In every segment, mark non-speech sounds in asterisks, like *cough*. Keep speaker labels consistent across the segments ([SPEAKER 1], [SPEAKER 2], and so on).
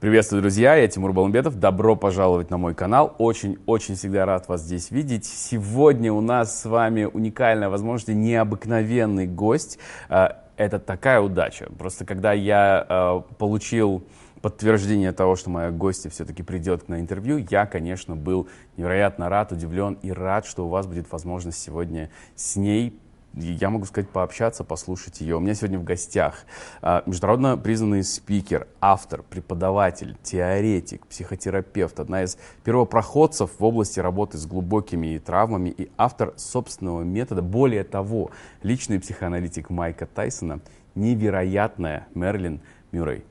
[SPEAKER 1] Приветствую, друзья, я Тимур Баламбетов. Добро пожаловать на мой канал. Очень-очень всегда рад вас здесь видеть. Сегодня у нас с вами уникальная возможность, необыкновенный гость. А, это такая удача. Просто когда я а, получил подтверждение того, что моя гостья все-таки придет на интервью, я, конечно, был невероятно рад, удивлен и рад, что у вас будет возможность сегодня с ней я могу сказать, пообщаться, послушать ее. У меня сегодня в гостях а, международно признанный спикер, автор, преподаватель, теоретик, психотерапевт, одна из первопроходцев в области работы с глубокими травмами и автор собственного метода. Более того, личный психоаналитик Майка Тайсона, невероятная Мерлин Мюррей.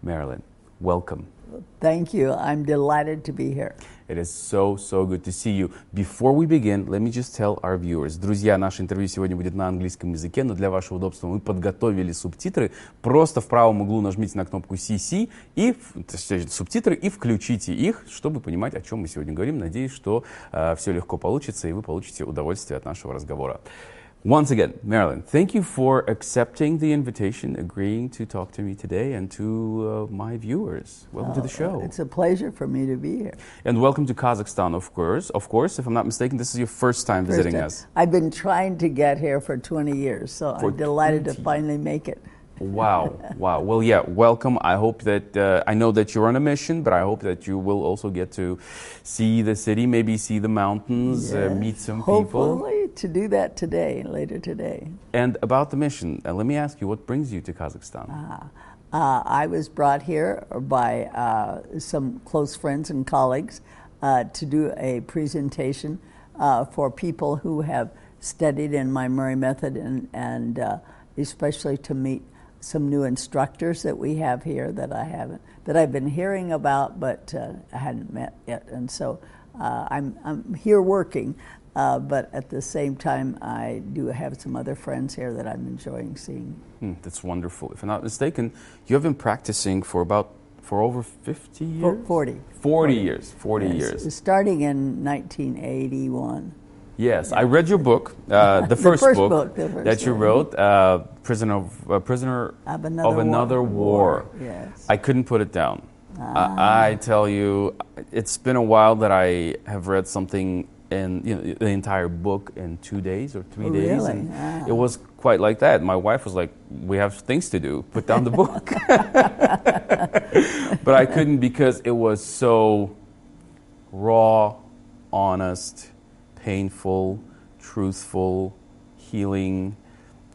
[SPEAKER 1] Мерлин, welcome.
[SPEAKER 2] Thank you. I'm delighted to be here.
[SPEAKER 1] It is so, so good to see you. Before we begin, let me just tell our viewers. Друзья, наше интервью сегодня будет на английском языке, но для вашего удобства мы подготовили субтитры. Просто в правом углу нажмите на кнопку CC и субтитры и включите их, чтобы понимать, о чем мы сегодня говорим. Надеюсь, что э, все легко получится и вы получите удовольствие от нашего разговора. Once again, Marilyn, thank you for accepting the invitation, agreeing to talk to me today and to uh, my viewers. Welcome to the show.
[SPEAKER 2] It's a pleasure for me to be here.
[SPEAKER 1] And welcome to Kazakhstan, of course. Of course, if I'm not mistaken, this is your first time first visiting time. us.
[SPEAKER 2] I've been trying to get here for 20 years, so for I'm delighted 20. to finally make it.
[SPEAKER 1] Wow, wow. Well, yeah, welcome. I hope that, uh, I know that you're on a mission, but I hope that you will also get to see the city, maybe see the mountains, yes. uh, meet some
[SPEAKER 2] Hopefully
[SPEAKER 1] people.
[SPEAKER 2] Hopefully to do that today, later today.
[SPEAKER 1] And about the mission, uh, let me ask you, what brings you to Kazakhstan?
[SPEAKER 2] Uh, uh I was brought here by uh, some close friends and colleagues uh, to do a presentation for people who have studied in my Murray method and, and especially to meet some new instructors that we have here that I haven't that I've been hearing about, but uh, I hadn't met yet. And so uh, I'm I'm here working, uh, but at the same time, I do have some other friends here that I'm enjoying seeing.
[SPEAKER 1] Hmm, that's wonderful. If I'm not mistaken, you have been practicing for about for over 50 years? 40.
[SPEAKER 2] 40,
[SPEAKER 1] 40 years. 40
[SPEAKER 2] yes.
[SPEAKER 1] years.
[SPEAKER 2] Starting in 1981.
[SPEAKER 1] Yes. I read your book, uh, *laughs* the, first
[SPEAKER 2] the, first
[SPEAKER 1] book,
[SPEAKER 2] book first
[SPEAKER 1] that you wrote, uh, "Prisoner of uh, Prisoner
[SPEAKER 2] of Another,
[SPEAKER 1] of another
[SPEAKER 2] war.
[SPEAKER 1] war.
[SPEAKER 2] Yes,
[SPEAKER 1] I couldn't put it down. Ah. I tell you, it's been a while that I have read something in you know, the entire book in two days or three
[SPEAKER 2] oh,
[SPEAKER 1] days,
[SPEAKER 2] really?
[SPEAKER 1] and
[SPEAKER 2] ah.
[SPEAKER 1] it was quite like that. My wife was like, "We have things to do. Put down the *laughs* book." but I couldn't because it was so raw, honest painful, truthful, healing,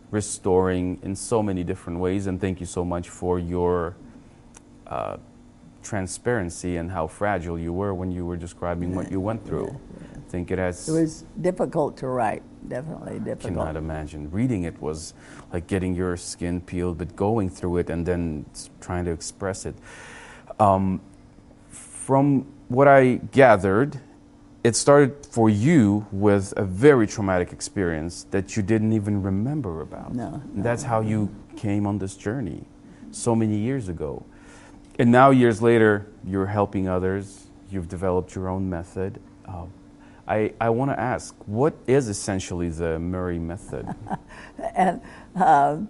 [SPEAKER 1] restoring in so many different ways. And thank you so much for your uh, transparency and how fragile you were when you were describing what you went through. I think it has.
[SPEAKER 2] It was difficult to write, definitely difficult.
[SPEAKER 1] Cannot imagine. Reading it was like getting your skin peeled, but going through it and then trying to express it. Um, from what I gathered, it started for you with a very traumatic experience that you didn't even remember about.
[SPEAKER 2] No. no
[SPEAKER 1] that's how you came on this journey so many years ago. And now, years later, you're helping others, you've developed your own method. Uh, I, I want to ask, what is essentially the Murray method? *laughs*
[SPEAKER 2] and um,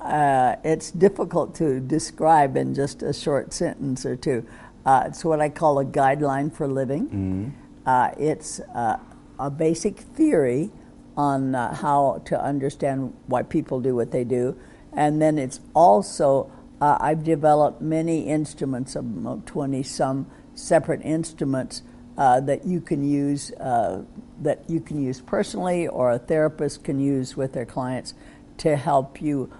[SPEAKER 2] uh, it's difficult to describe in just a short sentence or two. Uh, it's what I call a guideline for living.
[SPEAKER 1] Mm-hmm.
[SPEAKER 2] Uh, it's uh, a basic theory on uh, how to understand why people do what they do. And then it's also, uh, I've developed many instruments, of 20 some separate instruments uh, that you can use, uh, that you can use personally or a therapist can use with their clients to help you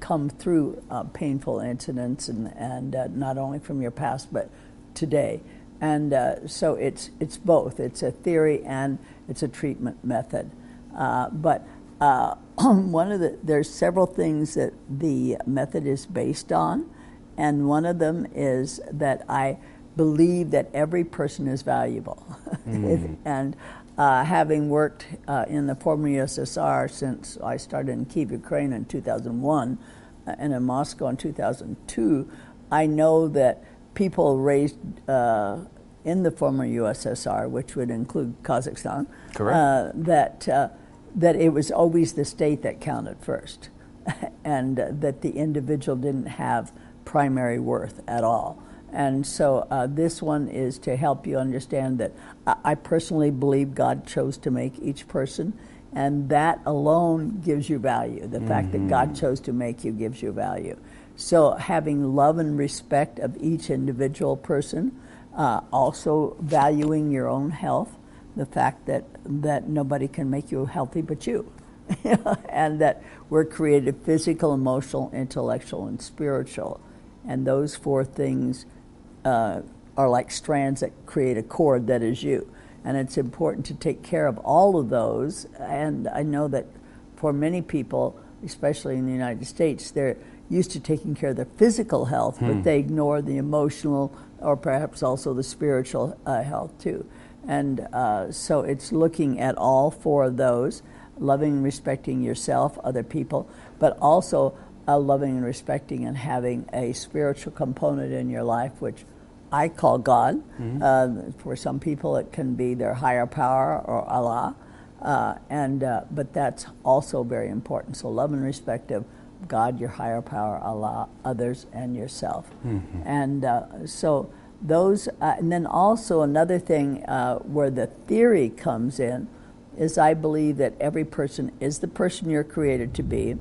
[SPEAKER 2] come through painful incidents and, and not only from your past but today. And uh, so it's, it's both. It's a theory and it's a treatment method. Uh, but uh, *clears throat* one of the, there's several things that the method is based on. And one of them is that I believe that every person is valuable. Mm. *laughs* and uh, having worked uh, in the former USSR since I started in Kiev, Ukraine in 2001 uh, and in Moscow in 2002, I know that people raised uh, in the former USSR, which would include Kazakhstan,
[SPEAKER 1] uh,
[SPEAKER 2] that, uh, that it was always the state that counted first. *laughs* and uh, that the individual didn't have primary worth at all. And so uh, this one is to help you understand that I, I personally believe God chose to make each person, and that alone gives you value. The fact that God chose to make you gives you value. So having love and respect of each individual person, uh, also valuing your own health, the fact that, that nobody can make you healthy but you. *laughs* and that we're created physical, emotional, intellectual, and spiritual. And those four things uh, are like strands that create a cord that is you. And it's important to take care of all of those. And I know that for many people, especially in the United States, they're used to taking care of their physical health, but they ignore the emotional or perhaps also the spiritual uh, health too. And uh, so it's looking at all four of those loving and respecting yourself, other people, but also uh, loving and respecting and having a spiritual component in your life, which I call God. Uh, for some people, it can be their higher power or Allah. Uh, and uh, but that's also very important. So love and respect of God, your higher power, Allah, others, and yourself. And uh, so those, uh, and then also another thing uh, where the theory comes in is I believe that every person is the person you're created to be,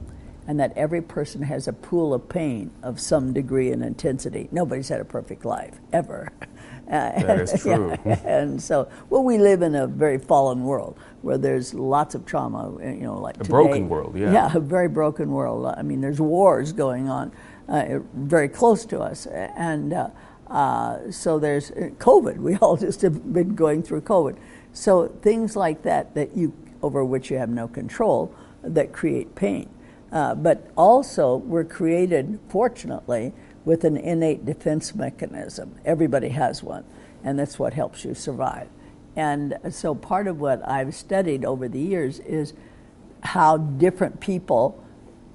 [SPEAKER 2] and that every person has a pool of pain of some degree and intensity. Nobody's had a perfect life ever. *laughs* Uh,
[SPEAKER 1] That is *laughs* true.
[SPEAKER 2] and so, well, we live in a very fallen world where there's lots of trauma. You know, like
[SPEAKER 1] A
[SPEAKER 2] today.
[SPEAKER 1] broken world, yeah.
[SPEAKER 2] Yeah, a very broken world. I mean, there's wars going on uh, very close to us, and uh, uh, so there's uh, COVID. We all *laughs* just have been going through COVID. So things like that that you over which you have no control that create pain. Uh, but also, we're created, fortunately, with an innate defense mechanism. Everybody has one, and that's what helps you survive. And so, part of what I've studied over the years is how different people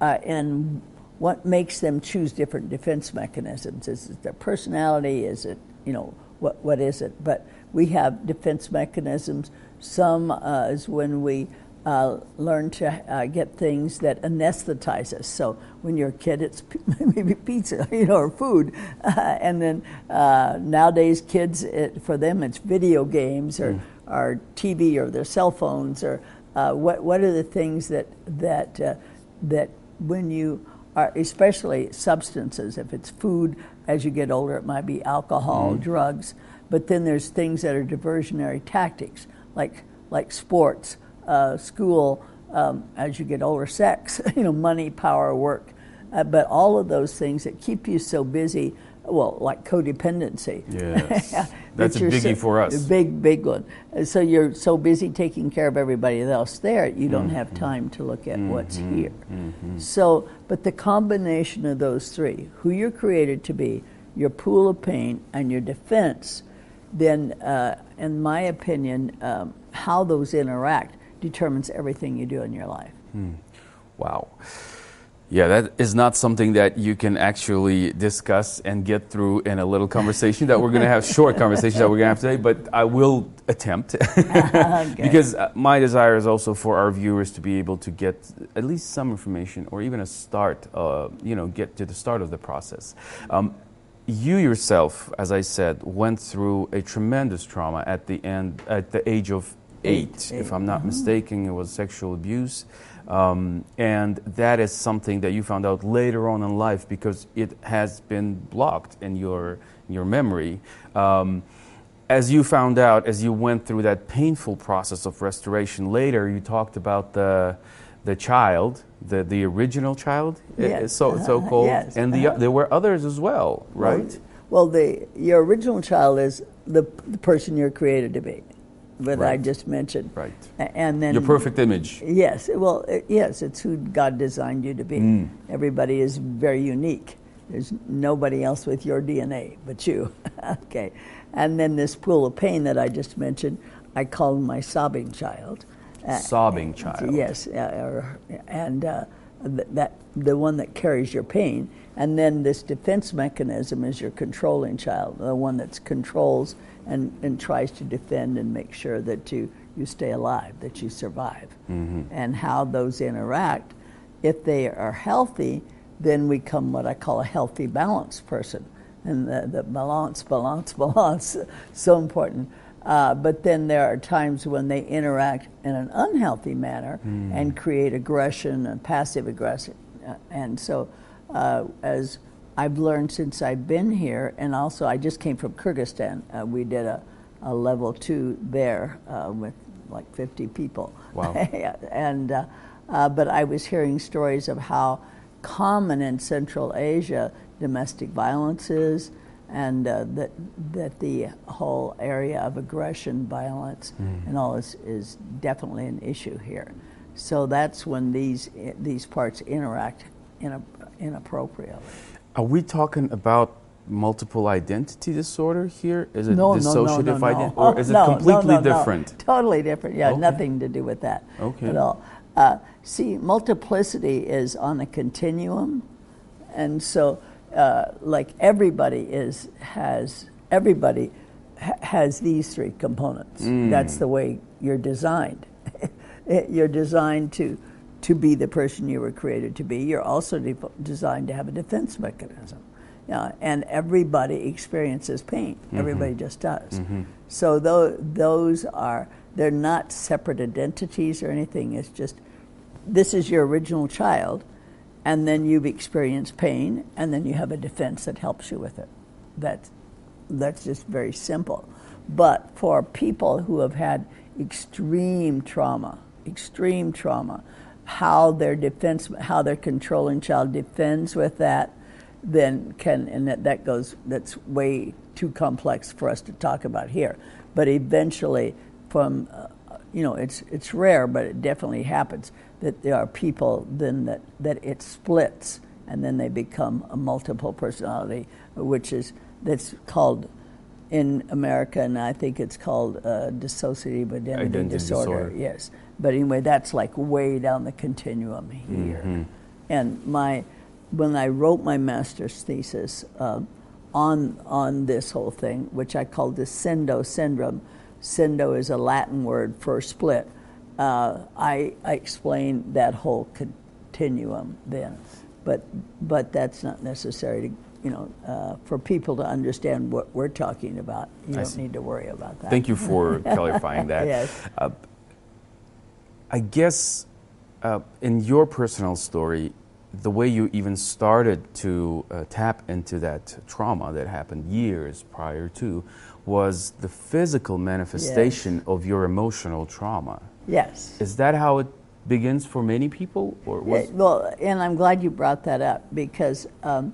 [SPEAKER 2] uh, and what makes them choose different defense mechanisms. Is it their personality? Is it, you know, what, what is it? But we have defense mechanisms. Some uh, is when we uh, learn to uh, get things that anesthetize us. So when you're a kid, it's *laughs* maybe pizza, *laughs* you know, or food. Uh, *laughs* and then uh, nowadays, kids, it, for them, it's video games or, or TV or their cell phones or uh, what, what are the things that, that, uh, that when you are, especially substances, if it's food, as you get older, it might be alcohol, drugs, but then there's things that are diversionary tactics, like, like sports, uh, school, um, as you get older, sex, *laughs* you know, money, power, work. Uh, but all of those things that keep you so busy, well, like codependency. *laughs*
[SPEAKER 1] Yes.
[SPEAKER 2] that
[SPEAKER 1] That's a biggie for us.
[SPEAKER 2] A big, big one. Uh, So you're so busy taking care of everybody else there, you don't have time to look at what's here. So, but the combination of those three, who you're created to be, your pool of pain, and your defense, then, uh, in my opinion, um, how those interact determines everything you do in your life.
[SPEAKER 1] Wow. Yeah, that is not something that you can actually discuss and get through in a little conversation that we're going to have, *laughs* short conversation that we're going to have today, but I will attempt. *laughs* *laughs* because uh, my desire is also for our viewers to be able to get at least some information or even a start, uh, you know, get to the start of the process. Um, you yourself, as I said, went through a tremendous trauma at the end, at the age of eight,
[SPEAKER 2] Eight,
[SPEAKER 1] if I'm not mistaken. It was sexual abuse. Um, and that is something that you found out later on in life because it has been blocked in your, in your memory. Um, as you found out, as you went through that painful process of restoration later, you talked about the, the child, the, the original child, eh,
[SPEAKER 2] Yes,
[SPEAKER 1] so,
[SPEAKER 2] uh-huh,
[SPEAKER 1] so called,
[SPEAKER 2] yes,
[SPEAKER 1] and the,
[SPEAKER 2] uh-huh.
[SPEAKER 1] there were others as well, right?
[SPEAKER 2] Well, the your original child is the, the person you're created to be, that I just mentioned.
[SPEAKER 1] Right.
[SPEAKER 2] And then
[SPEAKER 1] Your perfect image.
[SPEAKER 2] Yes, well, uh, yes, it's who God designed you to be.
[SPEAKER 1] Mm.
[SPEAKER 2] Everybody is very unique. There's nobody else with your DNA but you. *laughs* okay. And then this pool of pain that I just mentioned, I call my sobbing child. Uh,
[SPEAKER 1] Sobbing child.
[SPEAKER 2] Yes, uh, and uh, that the one that carries your pain, and then this defense mechanism is your controlling child, the one that controls and, and tries to defend and make sure that you you stay alive, that you survive,
[SPEAKER 1] Mm-hmm.
[SPEAKER 2] and how those interact if they are healthy, then we become what I call a healthy, balanced person. And the, the balance, balance, *laughs* balance, so important. Uh, but then there are times when they interact in an unhealthy manner mm. and create aggression and passive aggression. Uh, and so, uh, as I've learned since I've been here, and also I just came from Kyrgyzstan. Uh, we did a, a, level two there uh, with like 50 people.
[SPEAKER 1] Wow. *laughs*
[SPEAKER 2] and uh, uh, but I was hearing stories of how common in Central Asia domestic violence is, and uh, that that the whole area of aggression, violence, mm. and all is is definitely an issue here. So that's when these these parts interact in a, inappropriately.
[SPEAKER 1] Are we talking about multiple identity disorder here?
[SPEAKER 2] Is it no,
[SPEAKER 1] dissociative
[SPEAKER 2] no, no, no,
[SPEAKER 1] identity, or is it completely different?
[SPEAKER 2] Totally different. Yeah, okay. nothing to do with that
[SPEAKER 1] okay.
[SPEAKER 2] at all. Uh, see, multiplicity is on a continuum, and so uh, like everybody is has everybody ha- has these three components. Mm. That's the way you're designed. *laughs* you're designed to to be the person you were created to be. You're also de- designed to have a defense mechanism. Yeah, and everybody experiences pain. Mm-hmm. Everybody just does. Mm-hmm. So th- those are they're not separate identities or anything. It's just this is your original child, and then you've experienced pain, and then you have a defense that helps you with it. That's that's just very simple. But for people who have had extreme trauma, extreme trauma, how their defense, how their controlling child defends with that, then can, and that, that goes, that's way too complex for us to talk about here. But eventually, from, uh, you know, it's, it's rare, but it definitely happens that there are people then that, that it splits and then they become a multiple personality, which is, that's called in America, and I think it's called uh, dissociative identity,
[SPEAKER 1] identity disorder.
[SPEAKER 2] disorder. Yes, but anyway, that's like way down the continuum here. Mm-hmm. And my, when I wrote my master's thesis uh, on on this whole thing, which I called the Scindo syndrome. Scindo is a Latin word for split. Uh, I, I explained that whole continuum then, but but that's not necessary to you know, uh, for people to understand what we're talking about. You I don't see. need to worry about that.
[SPEAKER 1] Thank you for *laughs* clarifying that.
[SPEAKER 2] Yes. Uh,
[SPEAKER 1] I guess uh, in your personal story, the way you even started to uh, tap into that trauma that happened years prior to was the physical manifestation yes. of your emotional trauma.
[SPEAKER 2] Yes.
[SPEAKER 1] Is that how it begins for many people?
[SPEAKER 2] Or was... well, and I'm glad you brought that up because um,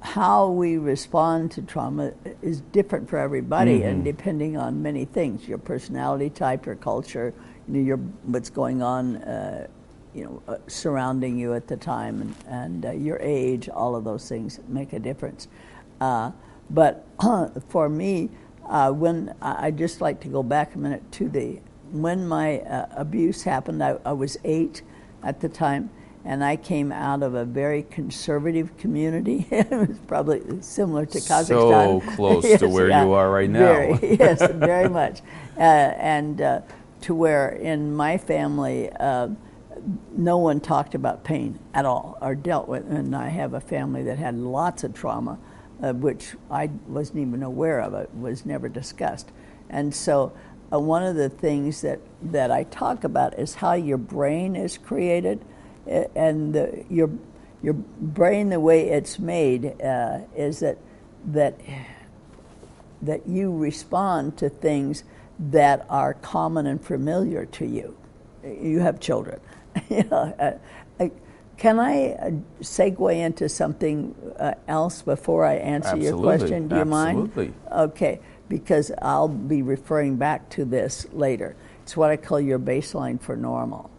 [SPEAKER 2] how we respond to trauma is different for everybody mm-hmm. and depending on many things your personality type, your culture, your, what's going on. Uh, you know, uh, surrounding you at the time and, and uh, your age, all of those things make a difference. Uh, but *clears throat* for me, uh, when I just like to go back a minute to the when my uh, abuse happened, I, I was eight at the time, and I came out of a very conservative community. *laughs* it was probably similar to Kazakhstan.
[SPEAKER 1] So close *laughs* yes, to where yeah, you are right now.
[SPEAKER 2] Very, *laughs* yes, very much. Uh, and uh, to where in my family, uh, no one talked about pain at all or dealt with. And I have a family that had lots of trauma, uh, which I wasn't even aware of. It was never discussed. And so, uh, one of the things that, that I talk about is how your brain is created and the, your your brain, the way it's made, uh, is that that that you respond to things that are common and familiar to you. You have children. *laughs* you know, uh, can I uh, segue into something uh, else before I answer
[SPEAKER 1] Absolutely.
[SPEAKER 2] your question? Do you
[SPEAKER 1] Absolutely.
[SPEAKER 2] mind? Okay, because I'll be referring back to this later. It's what I call your baseline for normal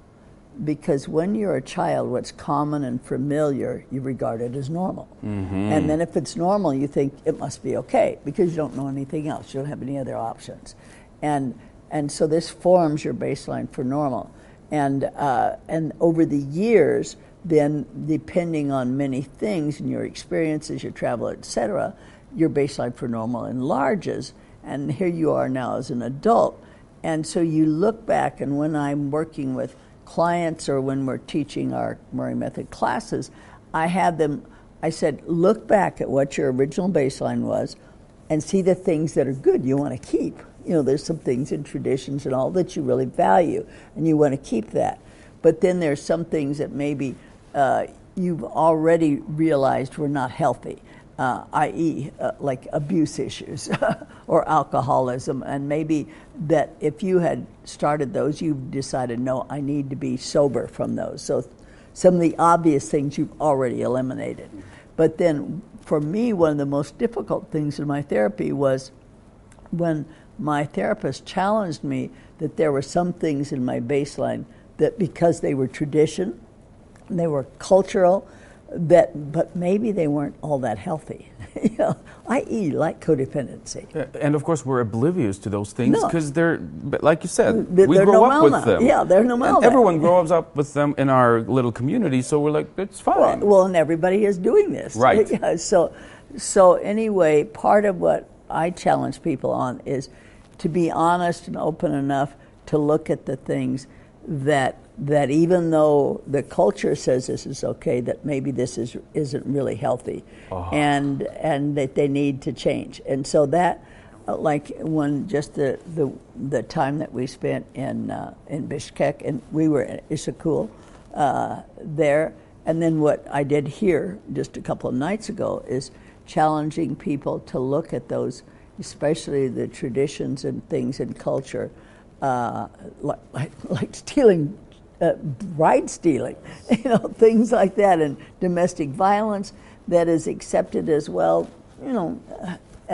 [SPEAKER 2] because when you're a child, what's common and familiar, you regard it as normal. Mm-hmm. And then if it's normal, you think it must be okay because you don't know anything else. You don't have any other options. And, and so this forms your baseline for normal. And, uh, and over the years, then depending on many things and your experiences, your travel, etc., your baseline for normal enlarges. And here you are now as an adult. And so you look back, and when I'm working with clients or when we're teaching our Murray Method classes, I had them, I said, look back at what your original baseline was and see the things that are good you want to keep. You know, there's some things in traditions and all that you really value, and you want to keep that. But then there's some things that maybe uh, you've already realized were not healthy, uh, i.e., uh, like abuse issues *laughs* or alcoholism, and maybe that if you had started those, you've decided, no, I need to be sober from those. So some of the obvious things you've already eliminated. But then for me, one of the most difficult things in my therapy was when my therapist challenged me that there were some things in my baseline that because they were tradition, they were cultural, that but maybe they weren't all that healthy. *laughs* you know, i.e., like codependency.
[SPEAKER 1] Uh, and of course, we're oblivious to those things
[SPEAKER 2] No.
[SPEAKER 1] because they're, like you said,
[SPEAKER 2] They're-
[SPEAKER 1] we grow up
[SPEAKER 2] normal
[SPEAKER 1] with
[SPEAKER 2] now.
[SPEAKER 1] them.
[SPEAKER 2] Yeah, they're normal
[SPEAKER 1] And everyone grows up with them in our little community, so we're like, it's fine.
[SPEAKER 2] Well, well, and everybody is doing this.
[SPEAKER 1] Right. *laughs*
[SPEAKER 2] Yeah, so, so anyway, part of what I challenge people on is to be honest and open enough to look at the things that that even though the culture says this is okay, that maybe this is isn't really healthy, and and that they need to change. And so that, uh, like when just the the, the time that we spent in uh, in Bishkek, and we were in Issyk uh, there. And then what I did here just a couple of nights ago is challenging people to look at those, especially the traditions and things in culture, uh, like, like, stealing, uh, bride stealing, *laughs* you know, things like that, and domestic violence that is accepted as well, you know,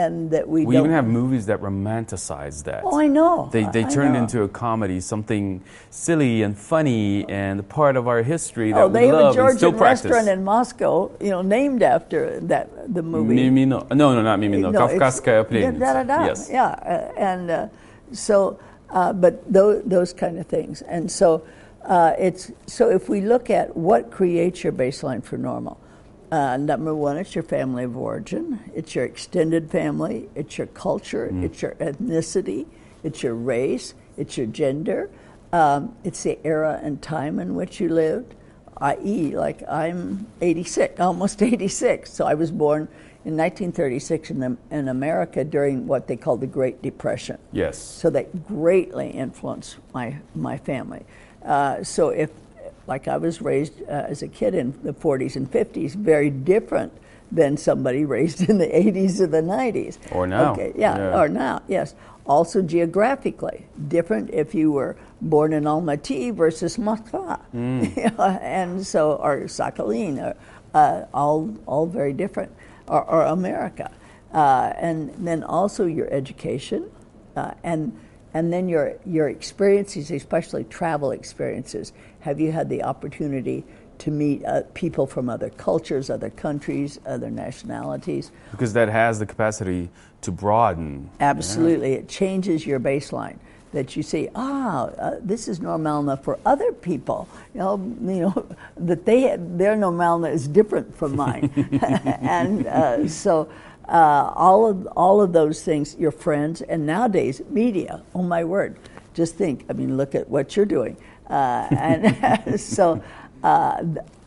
[SPEAKER 2] and that we,
[SPEAKER 1] we even have movies that romanticize that.
[SPEAKER 2] Oh, I know.
[SPEAKER 1] They, they
[SPEAKER 2] I
[SPEAKER 1] turn it into a comedy, something silly and funny and part of our history that
[SPEAKER 2] Oh, they
[SPEAKER 1] we
[SPEAKER 2] have a
[SPEAKER 1] love and
[SPEAKER 2] Georgian restaurant in Moscow, you know, named after that the movie.
[SPEAKER 1] Mimino. No, no, no, not Mimino.
[SPEAKER 2] No,
[SPEAKER 1] Kavkazskaya
[SPEAKER 2] yeah,
[SPEAKER 1] plennitsa.
[SPEAKER 2] da, da, da.
[SPEAKER 1] Yes.
[SPEAKER 2] Yeah, uh, and uh, so, uh, but those, those kind of things. And so, uh, it's so if we look at what creates your baseline for normal, uh, number one, it's your family of origin, it's your extended family, it's your culture, it's your ethnicity, it's your race, it's your gender, um, it's the era and time in which you lived i.e., like I'm 86, almost *laughs* 86. So I was born in 1936 in, the, in America during what they called the Great Depression.
[SPEAKER 1] Yes.
[SPEAKER 2] So that greatly influenced my, my family. Uh, so if, like I was raised uh, as a kid in the 40s and 50s, very different than somebody *laughs* raised in the 80s or the 90s.
[SPEAKER 1] Or now.
[SPEAKER 2] Okay, yeah,
[SPEAKER 1] Yeah.
[SPEAKER 2] or now, yes. Also geographically, different if you were born in Almaty versus Moskva.
[SPEAKER 1] Mm. *laughs*
[SPEAKER 2] And so, or Sakhalin, or, uh, all, all very different, or, or America. Uh, and then also your education, uh, and, and then your, your experiences, especially travel experiences. Have you had the opportunity to meet uh, people from other cultures, other countries, other nationalities?
[SPEAKER 1] Because that has the capacity to broaden.
[SPEAKER 2] Absolutely, it changes your baseline. That you see, ah, uh, this is normal enough for other people. You know, you know *laughs* that they their normal is different from mine, *laughs* and uh, so uh, all of all of those things, your friends, and nowadays media. Oh my word! Just think. I mean, look at what you're doing, uh, and *laughs* so. Uh,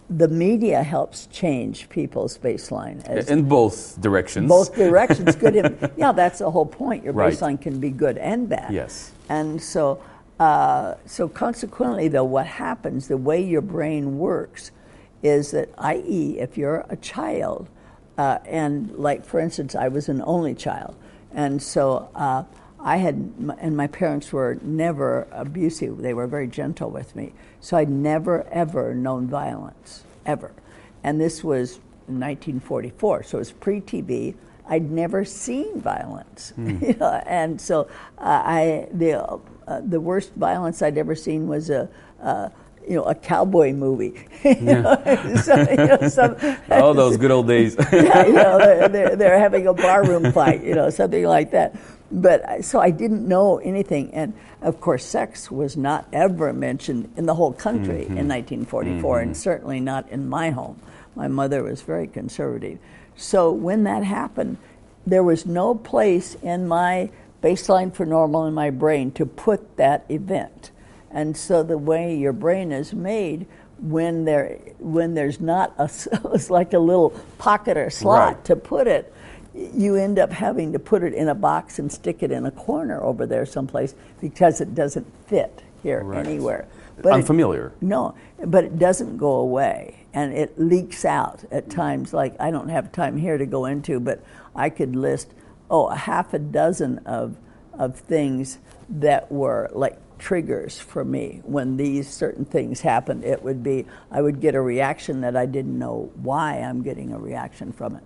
[SPEAKER 2] the media helps change people's baseline as
[SPEAKER 1] In both directions.
[SPEAKER 2] both directions good and *laughs* yeah that's the whole point your
[SPEAKER 1] Right.
[SPEAKER 2] baseline can be good and bad
[SPEAKER 1] Yes.
[SPEAKER 2] and so uh, so consequently though what happens the way your brain works is that i.e if you're a child uh, and like for instance i was an only child and so uh, I had, and my parents were never abusive. They were very gentle with me. So I'd never, ever known violence, ever. And this was 1944, so it was pre TV. I'd never seen violence. *laughs* You know, and so uh, I, the, uh, the worst violence I'd ever seen was a, uh, you know, a cowboy movie. *laughs* So, you know, some- *laughs*
[SPEAKER 1] Oh, those good old days.
[SPEAKER 2] yeah, you know, they're, they're having a barroom fight, you know, something like that. But uh, so I didn't know anything. And of course, sex was not ever mentioned in the whole country mm-hmm. in 1944, and mm-hmm. certainly not in my home. My mother was very conservative. So when that happened, there was no place in my baseline for normal in my brain to put that event. And so the way your brain is made, when there when there's not a *laughs* it's like a little pocket or slot
[SPEAKER 1] Right.
[SPEAKER 2] to put it, you end up having to put it in a box and stick it in a corner over there someplace because it doesn't fit here
[SPEAKER 1] Right.
[SPEAKER 2] anywhere. But it-
[SPEAKER 1] Unfamiliar.
[SPEAKER 2] no, but it doesn't go away and it leaks out at times. Like, I don't have time here to go into, but I could list, oh, a half a dozen of, of things that were like triggers for me. When these certain things happened, it would be, I would get a reaction that I didn't know why I'm getting a reaction from it.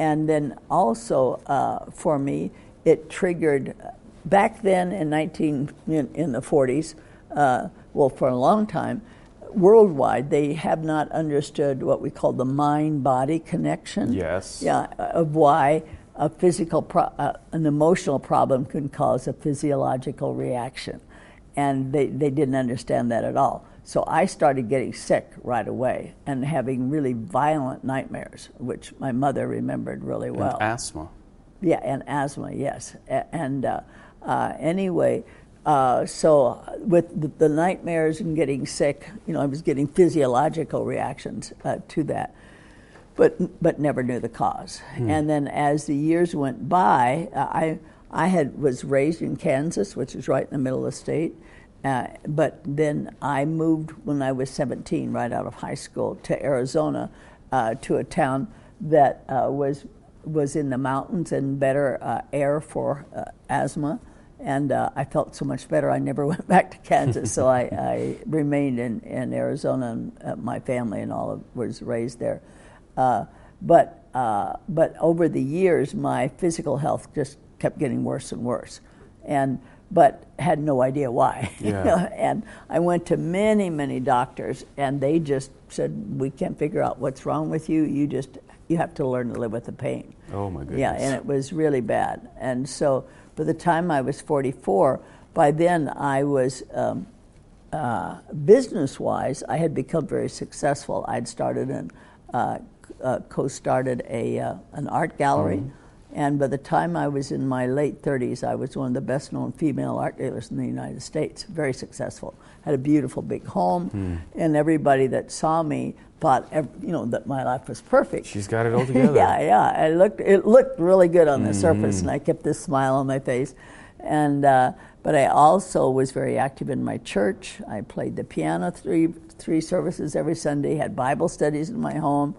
[SPEAKER 2] And then also uh, for me, it triggered back then in 19 in, in the 40s. Uh, well, for a long time, worldwide, they have not understood what we call the mind-body connection.
[SPEAKER 1] Yes.
[SPEAKER 2] Yeah, of why a physical, pro- uh, an emotional problem can cause a physiological reaction, and they, they didn't understand that at all. So I started getting sick right away and having really violent nightmares, which my mother remembered really well.
[SPEAKER 1] And asthma.
[SPEAKER 2] Yeah, and asthma, yes. And uh, uh, anyway, uh, so with the, the nightmares and getting sick, you know, I was getting physiological reactions uh, to that, but but never knew the cause. And then as the years went by, uh, I I had was raised in Kansas, which is right in the middle of the state. Uh, but then I moved when I was 17, right out of high school, to Arizona, uh, to a town that uh, was was in the mountains and better uh, air for uh, asthma. And uh, I felt so much better. I never *laughs* went back to Kansas, so I, *laughs* I remained in, in Arizona. And uh, my family and all of, was raised there. Uh, but uh, but over the years, my physical health just kept getting worse and worse, and but had no idea why. you *laughs*
[SPEAKER 1] Yeah.
[SPEAKER 2] know, and I went to many, many doctors, and they just said, "We can't figure out what's wrong with you. You just you have to learn to live with the pain."
[SPEAKER 1] Oh, my goodness!
[SPEAKER 2] Yeah, and it was really bad. And so, by the time I was 44, by then I was. Um, uh, business-wise, I had become very successful. I'd started and uh, uh, co-started a uh, an art gallery, and by the time I was in my late 30s, I was one of the best-known female art dealers in the United States. Very successful. Had a beautiful big home, and everybody that saw me thought, you know, that my life was perfect.
[SPEAKER 1] She's got it all together. *laughs*
[SPEAKER 2] yeah, yeah. It looked it looked really good on the surface, and I kept this smile on my face. And uh, but I also was very active in my church. I played the piano three three services every Sunday. Had Bible studies in my home.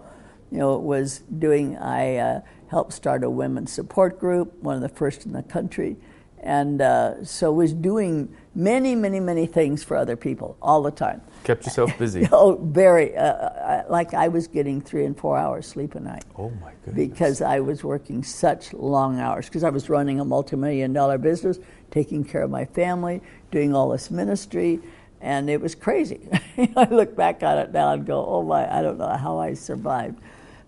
[SPEAKER 2] You know, was doing. I uh, helped start a women's support group, one of the first in the country, and uh, so was doing many, many, many things for other people all the time.
[SPEAKER 1] Kept yourself busy. *laughs*
[SPEAKER 2] Oh, very. Uh, uh, like I was getting three and four hours sleep a night
[SPEAKER 1] Oh, my goodness.
[SPEAKER 2] because I was working such long hours because I was running a multi-million dollar business, taking care of my family, doing all this ministry, and it was crazy. *laughs* I look back on it now and go, "Oh my, I don't know how I survived."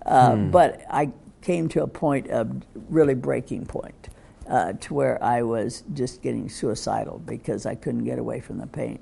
[SPEAKER 2] Uh, But I came to a point of really breaking point, uh, to where I was just getting suicidal because I couldn't get away from the pain.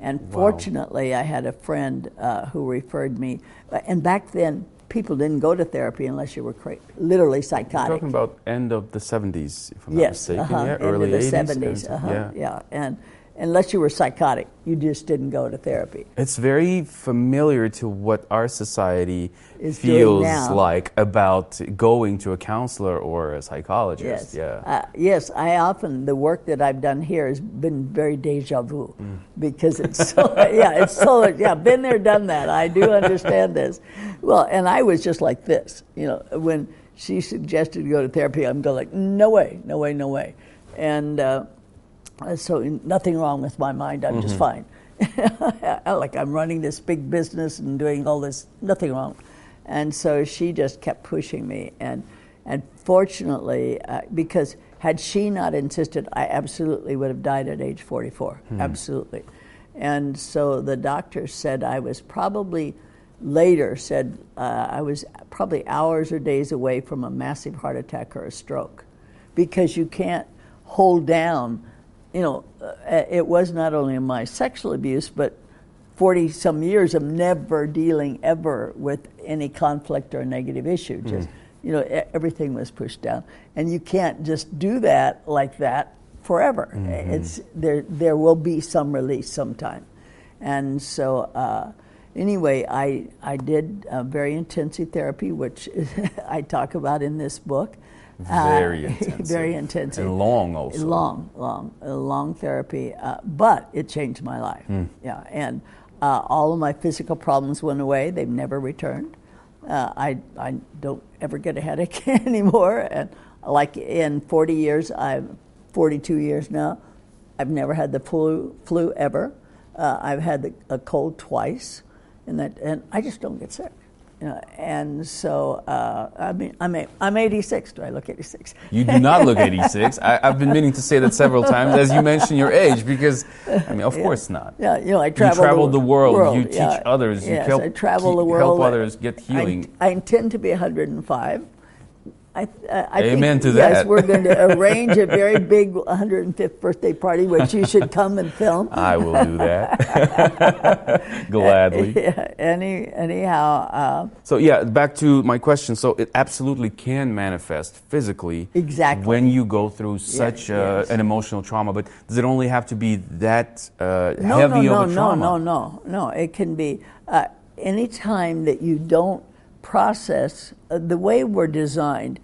[SPEAKER 2] And fortunately, I had a friend uh, who referred me. And back then, people didn't go to therapy unless you were cra- literally
[SPEAKER 1] You're
[SPEAKER 2] psychotic.
[SPEAKER 1] talking about end of the 70s, if I'm not mistaken.
[SPEAKER 2] uh-huh,
[SPEAKER 1] yeah, early
[SPEAKER 2] the
[SPEAKER 1] 80s.
[SPEAKER 2] 70s. Uh-huh,
[SPEAKER 1] yeah.
[SPEAKER 2] yeah, and unless you were psychotic, you just didn't go to therapy.
[SPEAKER 1] It's very familiar to what our society
[SPEAKER 2] Is
[SPEAKER 1] feels like about going to a counselor or a psychologist.
[SPEAKER 2] Yes.
[SPEAKER 1] Yeah.
[SPEAKER 2] Uh, yes, I often the work that I've done here has been very deja vu
[SPEAKER 1] Mm.
[SPEAKER 2] because it's *laughs* so yeah, it's so yeah, been there, done that. I do understand this. Well, and I was just like this, you know, when she suggested to go to therapy, I'm going like, no way, no way, no way, and uh, so nothing wrong with my mind. I'm just fine. *laughs* like I'm running this big business and doing all this, nothing wrong. And so she just kept pushing me, and and fortunately, uh, because had she not insisted, I absolutely would have died at age 44. Absolutely. And so the doctor said I was probably later said uh, I was probably hours or days away from a massive heart attack or a stroke, because you can't hold down. You know, uh, it was not only my sexual abuse, but 40 some years of never dealing ever with any conflict or negative issue. Just, you know, everything was pushed down. And you can't just do that like that forever. It's there. There will be some release sometime, and so uh, anyway, I I did uh, very intensive therapy, which *laughs* I talk about in this book.
[SPEAKER 1] Very *laughs*
[SPEAKER 2] Uh,
[SPEAKER 1] intensive.
[SPEAKER 2] very intensive.
[SPEAKER 1] And long also.
[SPEAKER 2] Long, long, long therapy, uh, but it changed my life.
[SPEAKER 1] Hmm.
[SPEAKER 2] Yeah, and uh, all of my physical problems went away. They've never returned. Uh, I I don't ever get a headache *laughs* anymore. And like in 40 years, I'm 42 years now. I've never had the flu flu ever. Uh, I've had the, a cold twice, and that and I just don't get sick. You know, and so uh, I mean, I'm a, I'm 86. Do I look 86?
[SPEAKER 1] You do not look 86. *laughs* I, I've been meaning to say that several times as you mention your age because, I mean, of course not.
[SPEAKER 2] Yeah, you know, I
[SPEAKER 1] You
[SPEAKER 2] travel.
[SPEAKER 1] travel the world, you teach
[SPEAKER 2] yeah.
[SPEAKER 1] others, you
[SPEAKER 2] yes,
[SPEAKER 1] help
[SPEAKER 2] I travel the world.
[SPEAKER 1] help others get
[SPEAKER 2] I-
[SPEAKER 1] healing.
[SPEAKER 2] I, intend to be 105. I, I, I
[SPEAKER 1] Amen
[SPEAKER 2] think,
[SPEAKER 1] to
[SPEAKER 2] Yes, we're going *laughs* to arrange a very big 105th birthday party, which you should come and film.
[SPEAKER 1] I will do that *laughs* gladly. *laughs*
[SPEAKER 2] Yeah, any, anyhow, uh,
[SPEAKER 1] So yeah, back to my question. So it absolutely can manifest physically
[SPEAKER 2] Exactly.
[SPEAKER 1] when you go through such uh,
[SPEAKER 2] yes.
[SPEAKER 1] an emotional trauma. But does it only have to be that uh,
[SPEAKER 2] no,
[SPEAKER 1] heavy
[SPEAKER 2] no,
[SPEAKER 1] of a
[SPEAKER 2] no,
[SPEAKER 1] trauma?
[SPEAKER 2] no, no, no, no. It can be uh, any time that you don't process. Uh, the way we're designed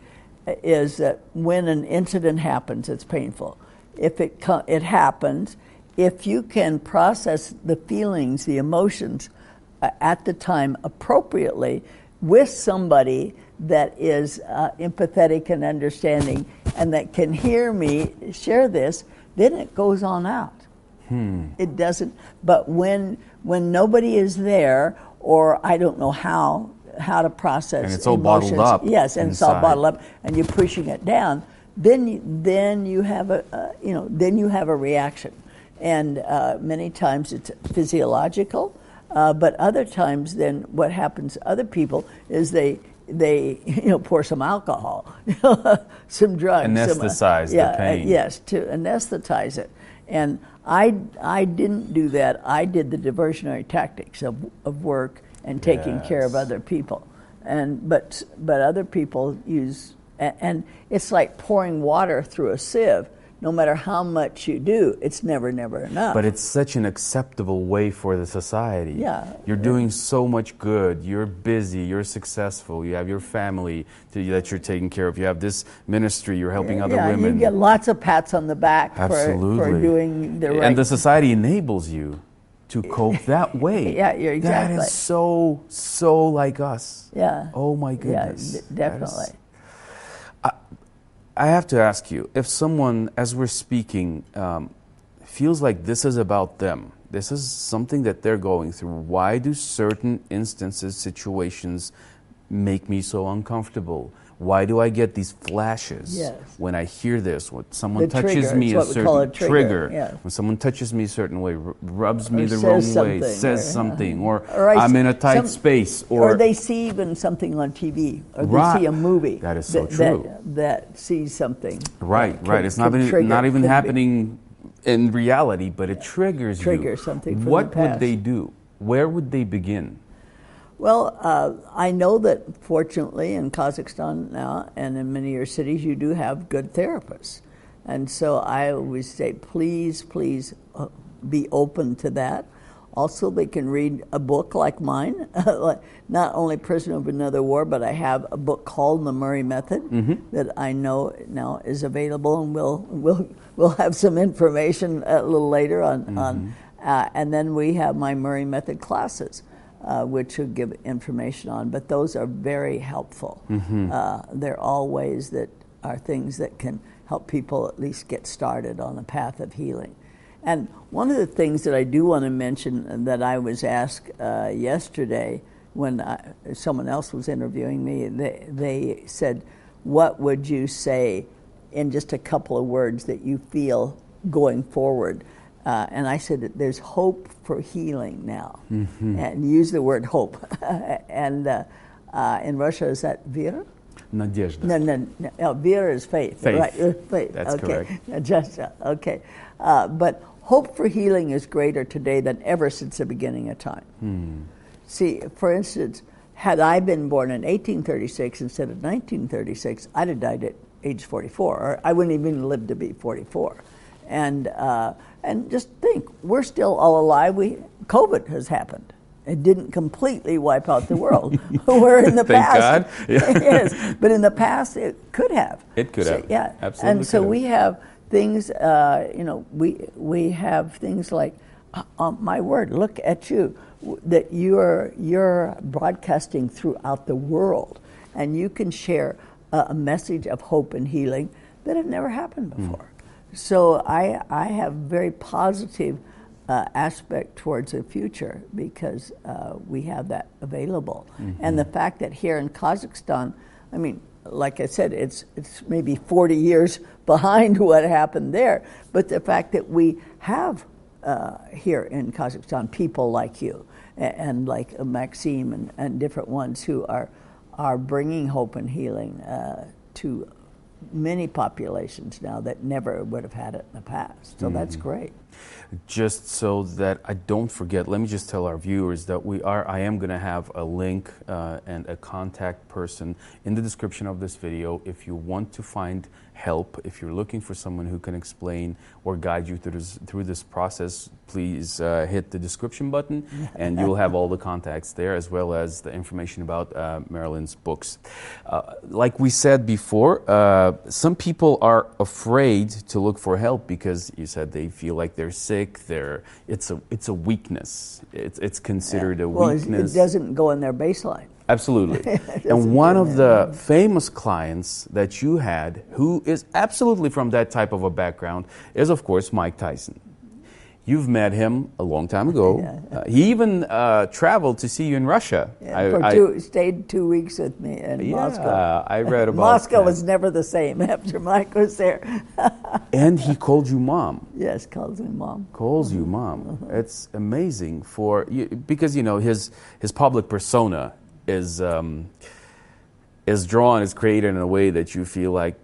[SPEAKER 2] uh, is that when an incident happens, it's painful. If it co- it happens, if you can process the feelings, the emotions uh, at the time appropriately with somebody that is uh, empathetic and understanding and that can hear me share this, then it goes on out. It doesn't. But when when nobody is there, or I don't know how how to process,
[SPEAKER 1] And it's all bottled
[SPEAKER 2] emotions,
[SPEAKER 1] up
[SPEAKER 2] Yes, and it's all bottled up, and you're pushing it down. Then you, then you have a uh, you know then you have a reaction, and uh, many times it's physiological, uh, but other times then what happens to other people is they. They, *laughs* you know, pour some alcohol, *laughs* some drugs, some, uh,
[SPEAKER 1] Anesthetize the
[SPEAKER 2] yeah, uh,
[SPEAKER 1] pain.
[SPEAKER 2] yes, to anesthetize it. And I, I didn't do that. I did the diversionary tactics of, of work and taking care of other people. And but but other people use and it's like pouring water through a sieve. No matter how much you do, it's never never enough.
[SPEAKER 1] But it's such an acceptable way for the society.
[SPEAKER 2] Yeah.
[SPEAKER 1] You're doing so much good. You're busy. You're successful. You have your family to, that you're taking care of. You have this ministry. You're helping other
[SPEAKER 2] yeah,
[SPEAKER 1] women.
[SPEAKER 2] you get lots of pats on the back for,
[SPEAKER 1] Absolutely.
[SPEAKER 2] for doing the right
[SPEAKER 1] And the society enables you to cope that *laughs* way.
[SPEAKER 2] Yeah, you're exactly.
[SPEAKER 1] is so, so like us.
[SPEAKER 2] Yeah.
[SPEAKER 1] Oh my
[SPEAKER 2] Yeah,
[SPEAKER 1] goodness.
[SPEAKER 2] d-
[SPEAKER 1] That is-
[SPEAKER 2] definitely.
[SPEAKER 1] I have to ask you if someone, as we're speaking, um, feels like this is about them, this is something that they're going through, why do certain instances, situations make me so uncomfortable? Why do I get these flashes
[SPEAKER 2] Yes.
[SPEAKER 1] when I hear this? When someone
[SPEAKER 2] The
[SPEAKER 1] touches
[SPEAKER 2] trigger,
[SPEAKER 1] me
[SPEAKER 2] it's
[SPEAKER 1] a
[SPEAKER 2] what we
[SPEAKER 1] certain
[SPEAKER 2] call a trigger, yeah.
[SPEAKER 1] when someone touches me a certain way, rubs me
[SPEAKER 2] Or
[SPEAKER 1] the wrong way, says
[SPEAKER 2] or, uh,
[SPEAKER 1] something, or,
[SPEAKER 2] or
[SPEAKER 1] I'm in a tight
[SPEAKER 2] some-
[SPEAKER 1] space,
[SPEAKER 2] or,
[SPEAKER 1] or,
[SPEAKER 2] they see even something on TV, or they see a movie
[SPEAKER 1] That is so
[SPEAKER 2] that,
[SPEAKER 1] true.
[SPEAKER 2] That, that sees something.
[SPEAKER 1] Right,
[SPEAKER 2] that
[SPEAKER 1] right. It's not even,
[SPEAKER 2] trigger-
[SPEAKER 1] not even
[SPEAKER 2] could be-
[SPEAKER 1] happening in reality, but it triggers you.
[SPEAKER 2] Triggers something
[SPEAKER 1] What would they do? Where would they begin?
[SPEAKER 2] Well, uh, I know that fortunately in Kazakhstan now and in many of your cities, you do have good therapists. And so I always say, please, please uh, be open to that. Also, they can read a book like mine, *laughs* not only Prisoner of Another War, but I have a book called The Murray Method that I know now is available, and we'll we'll we'll have some information a little later on on. Uh, and then we have my Murray Method classes uh, which will give information on. But those are very helpful. Uh, they're all ways that are things that can help people at least get started on the path of healing. And one of the things that I do want to mention that I was asked uh, yesterday when I, someone else was interviewing me, they, they said, What would you say in just a couple of words that you feel going forward? Uh, and I said there's hope for healing now, and use the word hope. *laughs* and uh, uh, in Russia, is that vera?
[SPEAKER 1] Nadezhda.
[SPEAKER 2] No, no, no. no vera is faith.
[SPEAKER 1] Faith.
[SPEAKER 2] Right, uh, faith.
[SPEAKER 1] That's
[SPEAKER 2] okay.
[SPEAKER 1] correct. *laughs*
[SPEAKER 2] Uh, okay. Uh, but hope for healing is greater today than ever since the beginning of time.
[SPEAKER 1] Hmm.
[SPEAKER 2] See, for instance, had I been born in 1836 instead of 1936, I'd have died at age 44, or I wouldn't even live to be 44. And, uh, and just think, we're still all alive. We, COVID has happened. It didn't completely wipe out the world. *laughs* Where in the
[SPEAKER 1] Thank
[SPEAKER 2] past,
[SPEAKER 1] God. *laughs* Yeah.
[SPEAKER 2] yes, but in the past it could have.
[SPEAKER 1] It could
[SPEAKER 2] So,
[SPEAKER 1] have.
[SPEAKER 2] yeah,
[SPEAKER 1] Absolutely
[SPEAKER 2] And so
[SPEAKER 1] have.
[SPEAKER 2] we have things. Uh, you know, we we have things like, uh, uh, my word, look at you, that you're you're broadcasting throughout the world, and you can share a, a message of hope and healing that had never happened
[SPEAKER 1] Hmm.
[SPEAKER 2] before. So I I have very positive uh, aspect towards the future because uh, we have that available. And the fact that here in Kazakhstan, I mean, like I said, it's, it's maybe 40 years *laughs* behind what happened there, but the fact that we have uh, here in Kazakhstan people like you and, and like uh, Maxime and, and different ones who are, are bringing hope and healing uh, to many populations now that never would have had it in the past. So that's great.
[SPEAKER 1] just so that I don't forget, let me just tell our viewers that we are. I am going to have a link uh, and a contact person in the description of this video. If you want to find help, if you're looking for someone who can explain or guide you through this through this process, please uh, hit the description button, *laughs* and you'll have all the contacts there as well as the information about uh, Marilyn's books. Uh, like we said before, uh, some people are afraid to look for help because you said they feel like they're sick. They're it's a it's a weakness. It's it's considered a
[SPEAKER 2] well,
[SPEAKER 1] weakness.
[SPEAKER 2] it doesn't go in their baseline.
[SPEAKER 1] Absolutely. *laughs* and one of the famous clients that you had, who is absolutely from that type of a background, is of course Mike Tyson. You've met him a long time ago. *laughs*
[SPEAKER 2] Yeah.
[SPEAKER 1] Uh, he even uh, traveled to see you in Russia.
[SPEAKER 2] Yeah, for two, stayed two weeks with me in
[SPEAKER 1] yeah,
[SPEAKER 2] Moscow.
[SPEAKER 1] I read *laughs* about
[SPEAKER 2] Moscow
[SPEAKER 1] that.
[SPEAKER 2] was never the same after Mike was there.
[SPEAKER 1] and he called you mom.
[SPEAKER 2] yes, calls me mom.
[SPEAKER 1] calls you mom. It's amazing for you because you know his his public persona is um, is drawn, is created in a way that you feel like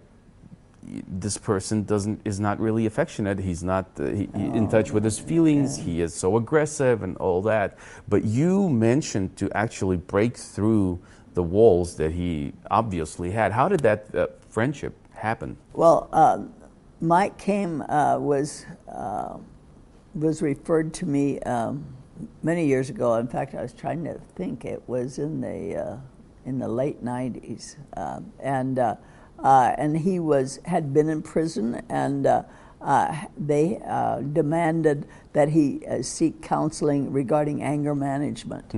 [SPEAKER 1] this person doesn't is not really affectionate. He's not uh, he, in touch with his feelings. He is so aggressive and all that. But you mentioned to actually break through the walls that he obviously had. How did that uh, friendship happen?
[SPEAKER 2] Well, uh, Mike came uh, was uh, was referred to me um, many years ago. In fact, I was trying to think. It was in the uh, in the late '90s, um, and uh, uh, and he was had been in prison, and uh, uh, they uh, demanded that he uh, seek counseling regarding anger management.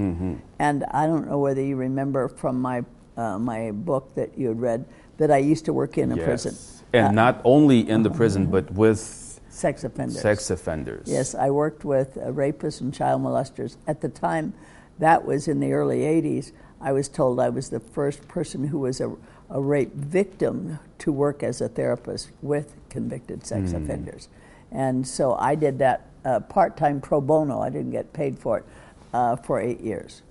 [SPEAKER 2] And I don't know whether you remember from my uh, my book that you had read that I used to work in a prison,
[SPEAKER 1] and not only in the prison, but with
[SPEAKER 2] sex offenders.
[SPEAKER 1] sex offenders.
[SPEAKER 2] Yes, I worked with uh, rapists and child molesters. At the time, that was in the early 80s, I was told I was the first person who was a, a rape victim to work as a therapist with convicted sex offenders. And so I did that uh, part time pro bono. I didn't get paid for it uh, for eight years.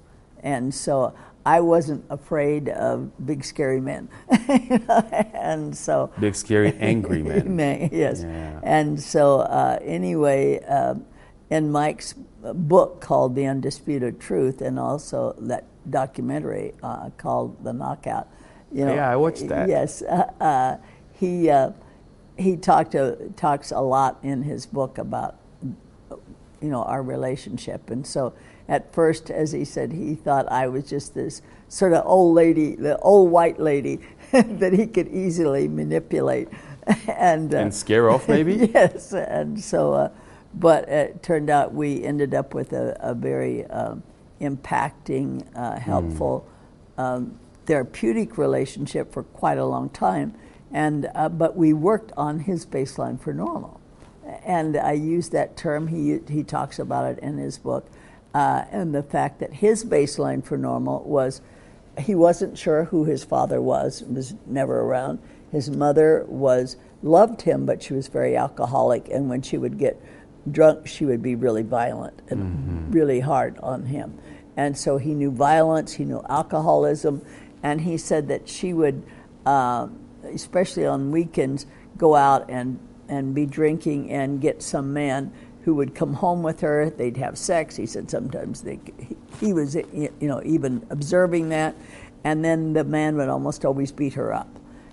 [SPEAKER 2] And so I wasn't afraid of big, scary men. *laughs* and so
[SPEAKER 1] Big, scary, *laughs* angry men. *laughs*
[SPEAKER 2] Man, yes.
[SPEAKER 1] Yeah.
[SPEAKER 2] And so, uh, anyway, um, in Mike's book called The Undisputed Truth, and also that documentary uh, called The Knockout, you know,
[SPEAKER 1] Yeah, I watched that.
[SPEAKER 2] Yes, uh, uh, he uh, he talked uh, talks a lot in his book about you know our relationship, and so at first, as he said, he thought I was just this sort of old lady, the old white lady *laughs* that he could easily manipulate, *laughs* and uh,
[SPEAKER 1] And scare off, *laughs* maybe?
[SPEAKER 2] yes, and so, uh, but it turned out we ended up with a, a very um, impacting, uh, helpful, um, therapeutic relationship for quite a long time, and uh, but we worked on his baseline for normal, and I use that term. He he talks about it in his book, uh, and the fact that his baseline for normal was he wasn't sure who his father was, was never around. His mother was loved him, but she was very alcoholic, and when she would get drunk, she would be really violent and really hard on him. And so he knew violence, he knew alcoholism, and he said that she would, uh, especially on weekends, go out and, and be drinking and get some man who would come home with her. They'd have sex. He said sometimes they, he was, you know, even observing that, and then the man would almost always beat her up.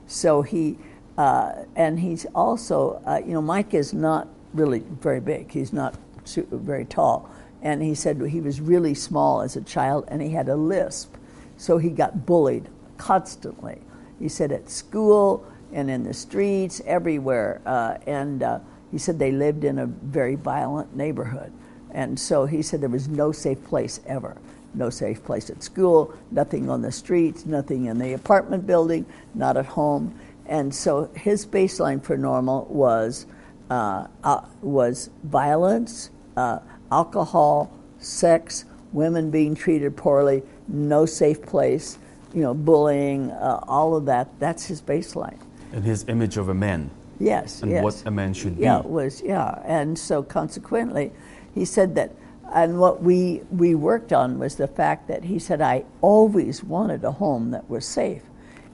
[SPEAKER 2] So he, uh, and he's also, uh, you know, Mike is not really very big. He's not very tall. And he said he was really small as a child and he had a lisp. So he got bullied constantly. He said at school and in the streets, everywhere. Uh, and uh, he said they lived in a very violent neighborhood. And so he said there was no safe place ever. No safe place at school, nothing on the streets, nothing in the apartment building, not at home. And so his baseline for normal was, uh, uh, was violence, uh, alcohol, sex, women being treated poorly, no safe place, you know, bullying, uh, all of that. That's his baseline.
[SPEAKER 1] And his image of a man.
[SPEAKER 2] Yes,
[SPEAKER 1] and
[SPEAKER 2] yes.
[SPEAKER 1] what a man should
[SPEAKER 2] yeah,
[SPEAKER 1] be.
[SPEAKER 2] Yeah, was yeah, and so consequently, he said that, and what we we worked on was the fact that he said I always wanted a home that was safe,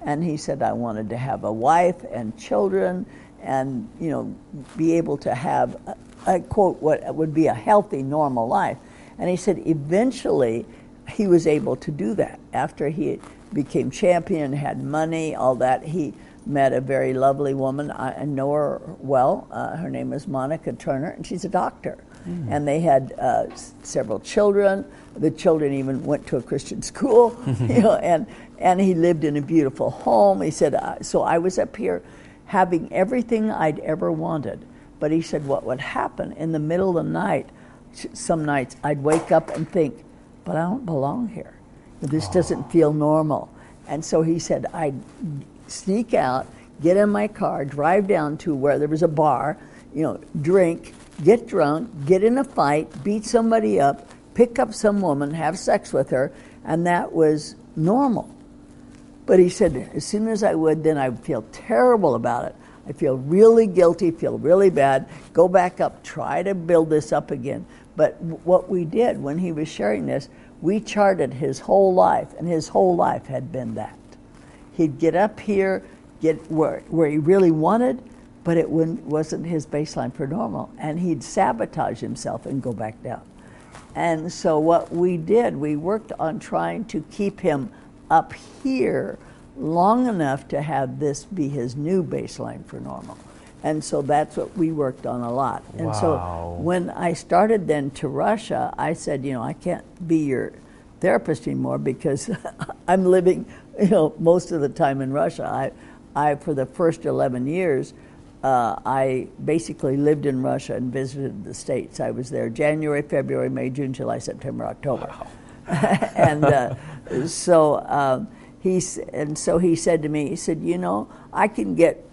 [SPEAKER 2] and he said I wanted to have a wife and children, and you know, be able to have, a, a quote what would be a healthy normal life, and he said eventually, he was able to do that after he became champion, had money, all that he met a very lovely woman. I know her well. Uh, her name is Monica Turner, and she's a doctor. Mm. And they had uh, s- several children. The children even went to a Christian school, *laughs* *laughs* you know, and, and he lived in a beautiful home. He said, uh, So I was up here having everything I'd ever wanted. But he said, What would happen in the middle of the night? Some nights I'd wake up and think, But I don't belong here. This doesn't feel normal. And so he said, I'd sneak out, get in my car, drive down to where there was a bar, you know, drink, get drunk, get in a fight, beat somebody up, pick up some woman, have sex with her, and that was normal. But he said, as soon as I would, then I would feel terrible about it. I feel really guilty, feel really bad, go back up, try to build this up again. But what we did when he was sharing this, we charted his whole life, and his whole life had been that. He'd get up here, get where, where he really wanted, but it wasn't his baseline for normal. And he'd sabotage himself and go back down. And so, what we did, we worked on trying to keep him up here long enough to have this be his new baseline for normal. And so that's what we worked on a lot. And
[SPEAKER 1] Wow.
[SPEAKER 2] so when I started then to Russia, I said, you know, I can't be your therapist anymore because *laughs* I'm living, you know, most of the time in Russia. I, I for the first 11 years, uh, I basically lived in Russia and visited the states. I was there January, February, May, June, July, September, October, *laughs* and uh, so um, he's and so he said to me, he said, you know, I can get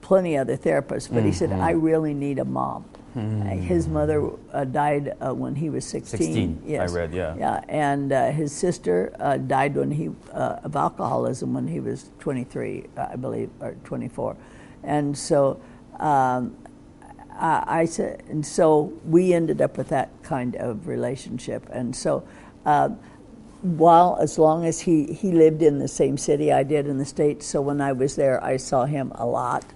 [SPEAKER 2] plenty other therapists, but he said I really need a mom. Uh, His mother uh, died uh, when he was 16.
[SPEAKER 1] 16, I read, yeah.
[SPEAKER 2] Yeah, and uh, his sister uh, died when he uh, of alcoholism when he was 23, uh, I believe, or 24, and so um, I, I said, and so we ended up with that kind of relationship, and so. Uh, while as long as he, he lived in the same city I did in the States, so when I was there, I saw him a lot.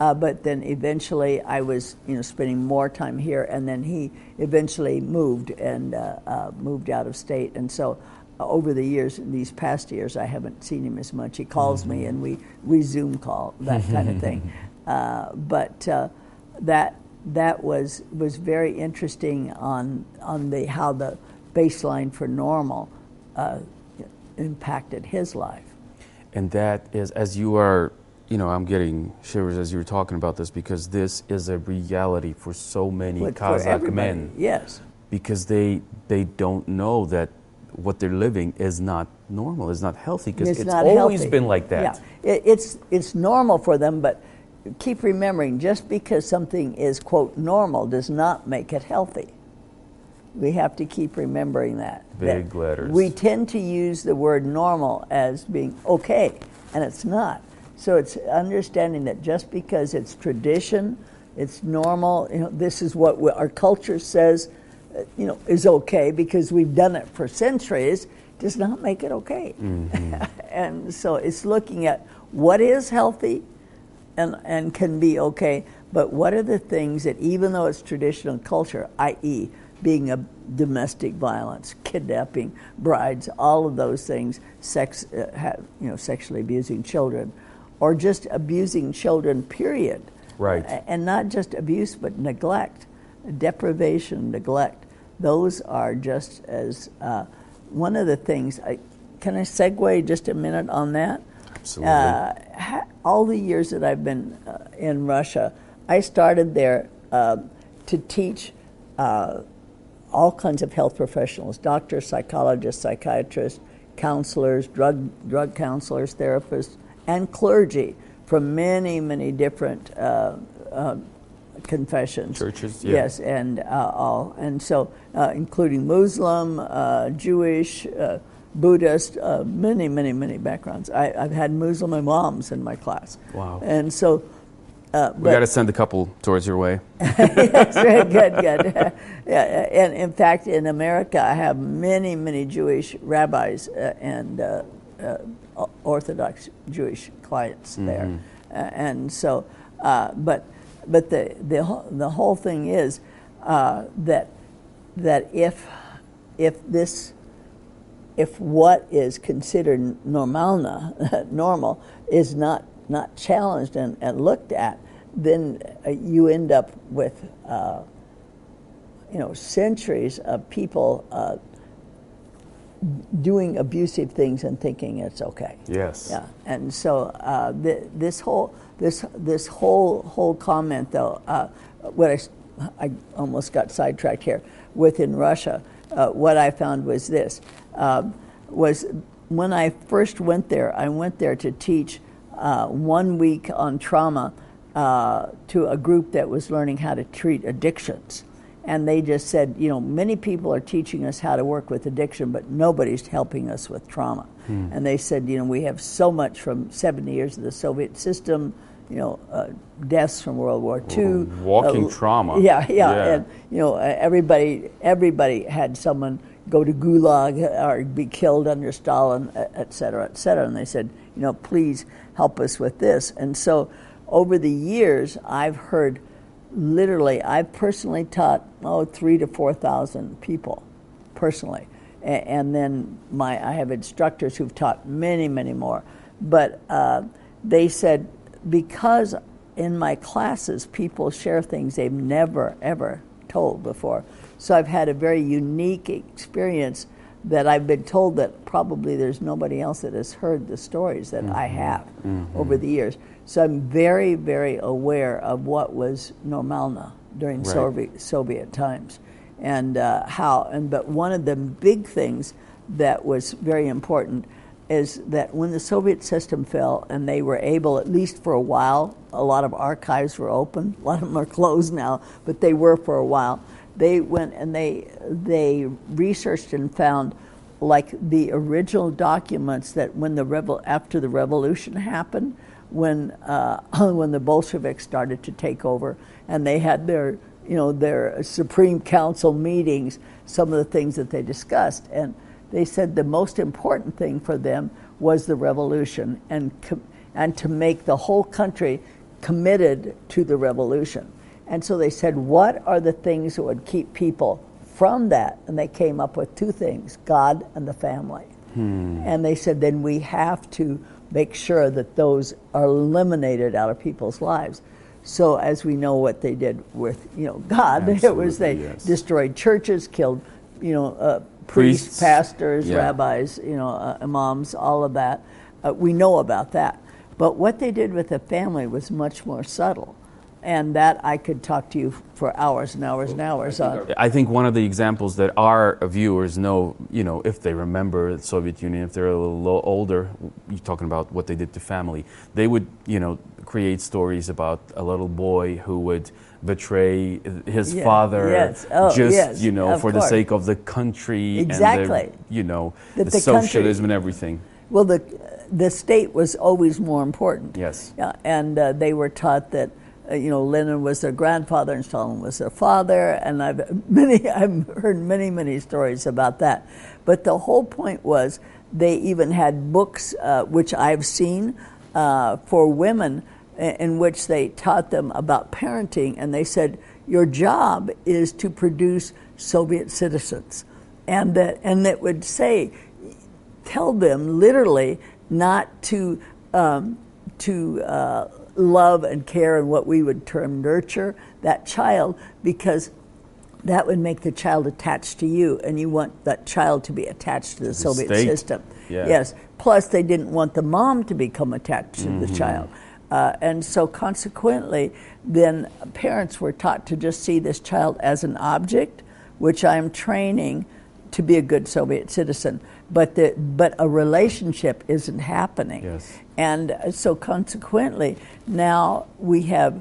[SPEAKER 2] Uh, but then eventually I was, you know, spending more time here, and then he eventually moved and uh, uh, moved out of state. And so uh, over the years, in these past years, I haven't seen him as much. He calls me, and we, we Zoom call, that kind of thing. *laughs* Uh, but uh, that that was was very interesting on on the how the baseline for normal uh, impacted his life.
[SPEAKER 1] And that is, as you are, you know, I'm getting shivers as you were talking about this because this is a reality for so many
[SPEAKER 2] But
[SPEAKER 1] Kazakh men
[SPEAKER 2] yes.
[SPEAKER 1] because they they don't know that what they're living is not normal, is not healthy because it's,
[SPEAKER 2] not
[SPEAKER 1] always
[SPEAKER 2] healthy.
[SPEAKER 1] been like that.
[SPEAKER 2] Yeah, it, it's it's normal for them, but keep remembering, just because something is quote normal does not make it healthy. We have to keep remembering that.
[SPEAKER 1] Big
[SPEAKER 2] that
[SPEAKER 1] letters.
[SPEAKER 2] We tend to use the word normal as being okay, and it's not. So it's understanding that just because it's tradition, it's normal. You know, this is what we, our culture says. uh, You know, is okay because we've done it for centuries. Does not make it okay. *laughs* and so it's looking at what is healthy and, and can be okay, but what are the things that, even though it's traditional culture, i.e., being a domestic violence, kidnapping brides, all of those things, sex, uh, ha, you know, sexually abusing children, or just abusing children, period.
[SPEAKER 1] Right.
[SPEAKER 2] And not just abuse, but neglect, deprivation, neglect. Those are just as uh, one of the things. I, can I segue just a minute on that?
[SPEAKER 1] Absolutely.
[SPEAKER 2] Uh, ha- all the years that I've been uh, in Russia, I started there uh, to teach uh, all kinds of health professionals doctors, psychologists, psychiatrists, counselors, drug, drug counselors, therapists, and clergy from many, many different uh, uh, confessions.
[SPEAKER 1] Churches, yeah.
[SPEAKER 2] Yes, and uh, all. And so, uh, including Muslim, uh, Jewish, uh, Buddhist, uh, many, many, many backgrounds. I, I've had Muslim imams in my class.
[SPEAKER 1] Wow.
[SPEAKER 2] And so, uh,
[SPEAKER 1] we got to send a couple towards your way. *laughs*
[SPEAKER 2] yes, good, good. *laughs* yeah, and in fact, in America, I have many, many Jewish rabbis uh, and uh, uh, Orthodox Jewish clients there, uh, and so, uh, but, but the the whole, the whole thing is uh, that that if if this if what is considered normalna, *laughs* normal is not not challenged and, and looked at, then uh, you end up with uh, you know centuries of people uh, doing abusive things and thinking it's okay.
[SPEAKER 1] Yes.
[SPEAKER 2] Yeah, and so uh, th- this whole this this whole whole comment though, uh, what I, I almost got sidetracked here within Russia. Uh, what I found was this um, was when I first went there. I went there to teach uh, one week on trauma uh, to a group that was learning how to treat addictions. And they just said, you know, many people are teaching us how to work with addiction, but nobody's helping us with trauma. And they said, you know, we have so much from 70 years of the Soviet system, you know, uh, deaths from World War II.
[SPEAKER 1] walking
[SPEAKER 2] uh,
[SPEAKER 1] trauma. *laughs*
[SPEAKER 2] Yeah, yeah,
[SPEAKER 1] Yeah.
[SPEAKER 2] And, you know, uh, everybody, everybody had someone go to Gulag or be killed under Stalin, e- et cetera, et cetera. And they said, you know, please help us with this. And so over the years, I've heard literally, I've personally taught, oh, three to 4,000 people personally. A- And then my, I have instructors who've taught many, many more. But uh, they said, because in my classes, people share things they've never, ever told before. So I've had a very unique experience that I've been told that probably there's nobody else that has heard the stories that I have over the years. So I'm very, very aware of what was Normalna during
[SPEAKER 1] Right.
[SPEAKER 2] Soviet, Soviet times, and uh, how. And but one of the big things that was very important is that when the Soviet system fell and they were able, at least for a while, a lot of archives were open. A lot of them are closed now, but they were for a while. They went and they they researched and found like the original documents that when the rebel after the revolution happened, when uh, *laughs* when the Bolsheviks started to take over, and they had their you know their Supreme Council meetings, some of the things that they discussed, and they said the most important thing for them was the revolution and com- and to make the whole country committed to the revolution. And so they said, what are the things that would keep people from that? And they came up with two things God and the family. And they said, then we have to make sure that those are eliminated out of people's lives. So, as we know what they did with, you know, God, *laughs* it was they
[SPEAKER 1] yes.
[SPEAKER 2] destroyed churches, killed, you know, uh, priests,
[SPEAKER 1] Priests,
[SPEAKER 2] pastors,
[SPEAKER 1] yeah.
[SPEAKER 2] rabbis, you know, uh, imams, all of that. Uh, we know about that. But what they did with the family was much more subtle. And that I could talk to you for hours and hours and hours on.
[SPEAKER 1] I think one of the examples that our viewers know, you know, if they remember the Soviet Union, if they're a little older, you're talking about what they did to family, they would, you know, create stories about a little boy who would betray his
[SPEAKER 2] Yeah,
[SPEAKER 1] father
[SPEAKER 2] yes. Oh,
[SPEAKER 1] just,
[SPEAKER 2] yes,
[SPEAKER 1] you know, for the sake of the country
[SPEAKER 2] Exactly.
[SPEAKER 1] and the, you know,
[SPEAKER 2] That
[SPEAKER 1] the,
[SPEAKER 2] the country-
[SPEAKER 1] socialism and everything.
[SPEAKER 2] Well, the, the state was always more important.
[SPEAKER 1] Yes.
[SPEAKER 2] Yeah, and uh, they were taught that, you know, Lenin was their grandfather and Stalin was their father, and I've *laughs* many I've heard many many stories about that. But the whole point was they even had books uh, which I've seen uh, for women in which they taught them about parenting, and they said your job is to produce Soviet citizens, and that and that would say tell them literally not to um, to uh, love and care and what we would term nurture that child because that would make the child attached to you, and you want that child to be attached to the, the Soviet state. system.
[SPEAKER 1] Yeah.
[SPEAKER 2] Yes. Plus, they didn't want the mom to become attached to mm-hmm. the child. Uh, and so, consequently, then parents were taught to just see this child as an object, which I'm training to be a good Soviet citizen. But the, but a relationship isn't happening.
[SPEAKER 1] Yes.
[SPEAKER 2] And uh, so, consequently, now we have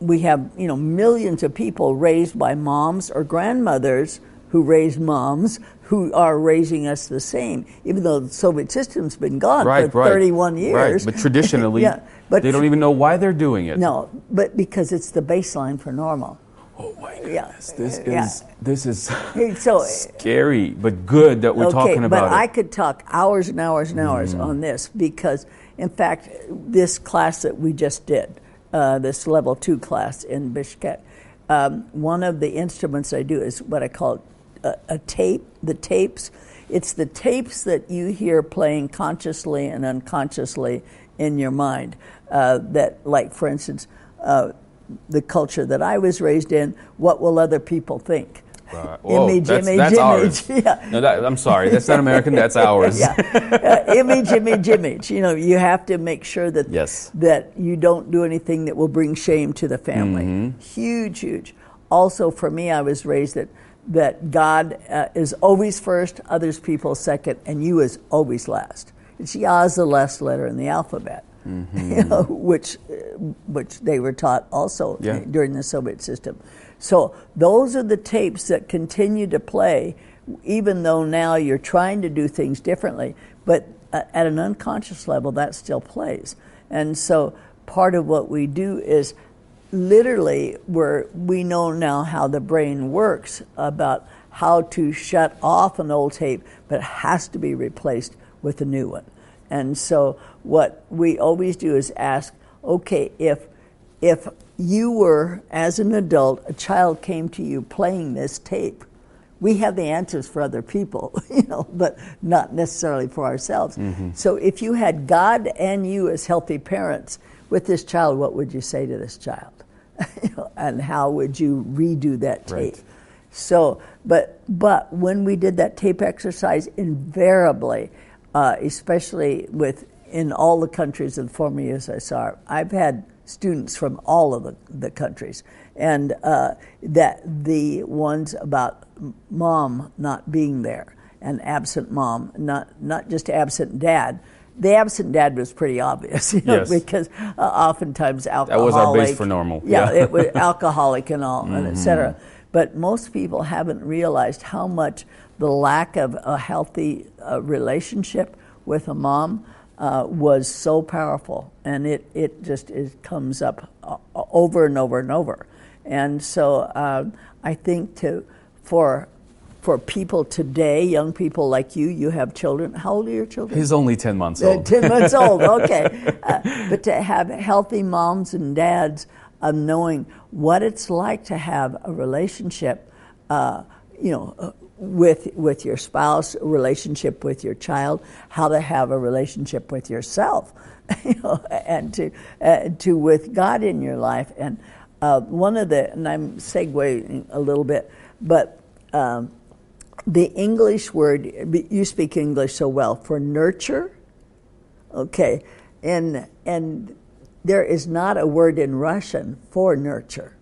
[SPEAKER 2] we have you know millions of people raised by moms or grandmothers who raised moms who are raising us the same, even though the Soviet system's been gone
[SPEAKER 1] right,
[SPEAKER 2] for
[SPEAKER 1] right,
[SPEAKER 2] 31 years.
[SPEAKER 1] Right, but traditionally, *laughs* yeah, but they don't even know why they're doing it.
[SPEAKER 2] No, but because it's the baseline for normal.
[SPEAKER 1] Oh my goodness, yeah. this is yeah. this is
[SPEAKER 2] so
[SPEAKER 1] scary, but good that we're
[SPEAKER 2] okay,
[SPEAKER 1] talking about
[SPEAKER 2] but
[SPEAKER 1] it.
[SPEAKER 2] I could talk hours and hours and hours mm. on this because, in fact, this class that we just did uh, this level two class in Bishkek. Um, one of the instruments I do is what I call a, a, tape, the tapes. It's the tapes that you hear playing consciously and unconsciously in your mind. Uh, that, like, for instance, uh, the culture that I was raised in, what will other people think?
[SPEAKER 1] Right. Whoa, image, that's, image, that's image. Ours. *laughs* Yeah. No, that, I'm sorry, that's not American. That's *laughs* ours.
[SPEAKER 2] yeah. Uh, image, image, image. You know, you have to make sure that
[SPEAKER 1] yes.
[SPEAKER 2] that you don't do anything that will bring shame to the family.
[SPEAKER 1] Mm-hmm.
[SPEAKER 2] Huge, huge. Also, for me, I was raised that that God uh, is always first, others people second, and you is always last. It's Yah is the last letter in the alphabet.
[SPEAKER 1] Mm-hmm. *laughs* You
[SPEAKER 2] know, which, uh, which they were taught also
[SPEAKER 1] yeah.
[SPEAKER 2] during the Soviet system. So those are the tapes that continue to play, even though now you're trying to do things differently. But at an unconscious level, that still plays. And so part of what we do is literally where we know now how the brain works about how to shut off an old tape, but it has to be replaced with a new one. And so what we always do is ask, okay, if if you were, as an adult, a child came to you playing this tape, we have the answers for other people, *laughs* you know, but not necessarily for ourselves.
[SPEAKER 1] Mm-hmm.
[SPEAKER 2] So if you had God and you as healthy parents with this child, what would you say to this child? *laughs* you know, and how would you redo that tape?
[SPEAKER 1] Right.
[SPEAKER 2] So, but but when we did that tape exercise, invariably, uh, especially with in all the countries of the former USSR, I've had students from all of the, the countries, and uh, that the ones about mom not being there and absent mom, not not just absent dad. The absent dad was pretty obvious, *laughs* you know,
[SPEAKER 1] yes.
[SPEAKER 2] because uh, oftentimes alcoholic.
[SPEAKER 1] That was our base for normal.
[SPEAKER 2] Yeah, it was *laughs* alcoholic and all, mm-hmm. and etc. But most people haven't realized how much the lack of a healthy uh, relationship with a mom uh, was so powerful, and it, it just it comes up uh, over and over and over. And so uh, I think to for for people today, young people like you, you have children. How old are your children?
[SPEAKER 1] He's only 10 months old.
[SPEAKER 2] 10 months old, *laughs* okay. Uh, but to have healthy moms and dads of knowing what it's like to have a relationship, uh, you know, uh, with with your spouse, relationship with your child, how to have a relationship with yourself, *laughs* you know, and to uh, to with God in your life. And uh, one of the and I'm segueing a little bit, but um, the English word you speak English so well for nurture. Okay, and and there is not a word in Russian for nurture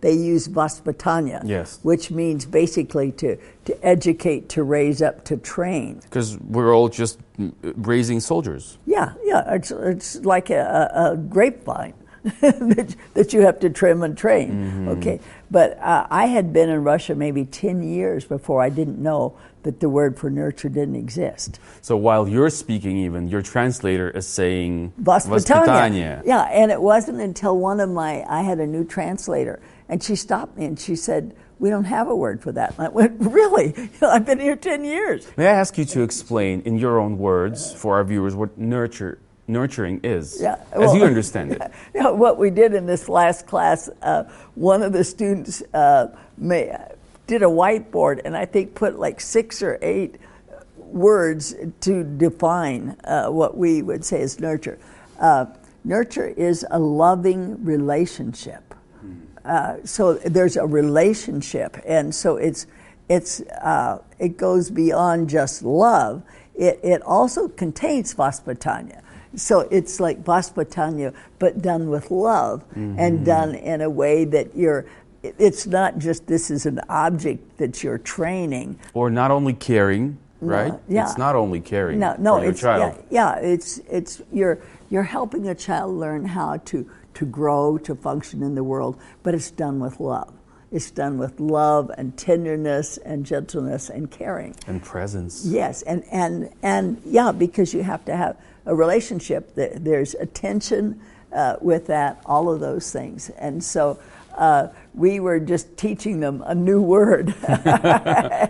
[SPEAKER 2] they use vaspitanya,
[SPEAKER 1] yes.
[SPEAKER 2] which means basically to, to educate, to raise up, to train.
[SPEAKER 1] Because we're all just raising soldiers.
[SPEAKER 2] Yeah, yeah. It's, it's like a, a grapevine *laughs* that, that you have to trim and train.
[SPEAKER 1] Mm-hmm.
[SPEAKER 2] Okay, but uh, I had been in Russia maybe 10 years before I didn't know that the word for nurture didn't exist.
[SPEAKER 1] So while you're speaking, even your translator is saying.
[SPEAKER 2] Vaspitanya. Yeah, and it wasn't until one of my I had a new translator, and she stopped me and she said, we don't have a word for that. And I went, *laughs* really? *laughs* I've been here 10 years.
[SPEAKER 1] May I ask you to explain in your own words for our viewers what nurture, nurturing is,
[SPEAKER 2] yeah,
[SPEAKER 1] well, as you understand it? *laughs*
[SPEAKER 2] Know, what we did in this last class, uh, one of the students uh, may, did a whiteboard and I think put like six or eight words to define uh, what we would say is nurture. Uh, nurture is a loving relationship. Hmm. Uh, so there's a relationship, and so it's it's uh, it goes beyond just love. It it also contains vaspatanya. So it's like Vaspatanya, but done with love mm-hmm. and done in a way that you're it's not just this is an object that you're training.
[SPEAKER 1] Or not only caring, right?
[SPEAKER 2] yeah.
[SPEAKER 1] It's not only caring
[SPEAKER 2] No, no,
[SPEAKER 1] for your
[SPEAKER 2] it's
[SPEAKER 1] child.
[SPEAKER 2] yeah, yeah, it's it's you're you're helping a child learn how to to grow to function in the world, but it's done with love. It's done with love and tenderness and gentleness and caring.
[SPEAKER 1] And presence.
[SPEAKER 2] Yes, and and and yeah, because you have to have a relationship. There- There's attention uh, with that, all of those things, and so. Uh, we were just teaching them a new word. *laughs*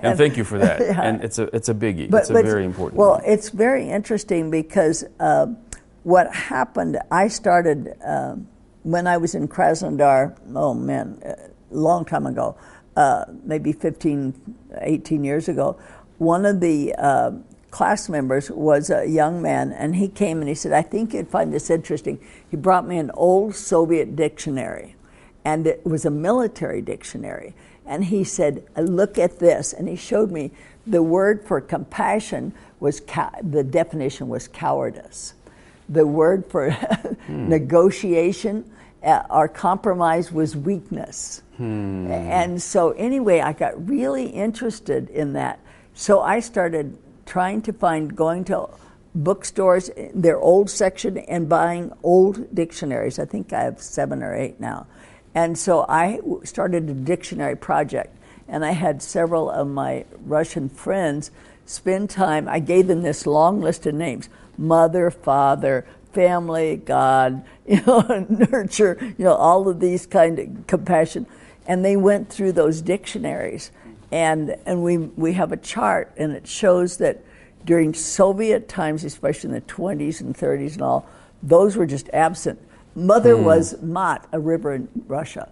[SPEAKER 1] And thank you for that. *laughs*
[SPEAKER 2] Yeah.
[SPEAKER 1] And it's a it's a biggie. it's a very important.
[SPEAKER 2] Well,
[SPEAKER 1] one.
[SPEAKER 2] it's very interesting because uh, what happened, I started um when I was in Krasnodar, oh man, a long time ago, uh, maybe 15, 18 years ago. One of the uh, class members was a young man, and he came and he said, I think you'd find this interesting. He brought me an old Soviet dictionary, and it was a military dictionary. And he said, Look at this. And he showed me the word for compassion was, cow- the definition was cowardice. The word for *laughs* negotiation uh, or compromise was weakness. And so, anyway, I got really interested in that. So I started trying to find, going to bookstores, their old section, and buying old dictionaries. I think I have seven or eight now. And so I started a dictionary project, and I had several of my Russian friends spend time. I gave them this long list of names mother, father, family, God, *laughs* you know, nurture, you know, all of these kind of compassion. And they went through those dictionaries. And, and we, we have a chart, and it shows that during Soviet times, especially in the 20s and 30s and all, those were just absent. Mother hmm. was Mat, a river in Russia.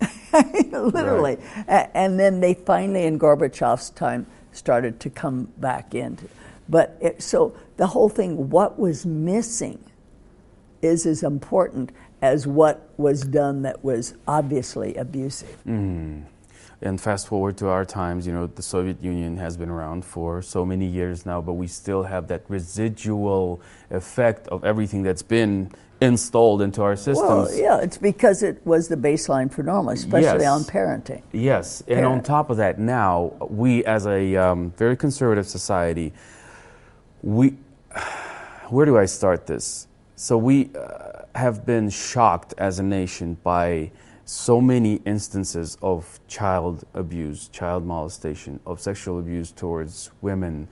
[SPEAKER 2] *laughs* Literally. A- And then they finally, in Gorbachev's time, started to come back into. But it, so the whole thing, what was missing, is as important as what was done that was obviously abusive. Hmm.
[SPEAKER 1] And fast forward to our times, you know, the Soviet Union has been around for so many years now, but we still have that residual effect of everything that's been installed into our systems.
[SPEAKER 2] Well, yeah, it's because it was the baseline for normal, especially
[SPEAKER 1] Yes.
[SPEAKER 2] on parenting.
[SPEAKER 1] Yes, and on top of that, now we, as a um, very conservative society, we, *sighs* where do I start this? So we uh, have been shocked as a nation by so many instances of child abuse, child molestation, of sexual abuse towards women.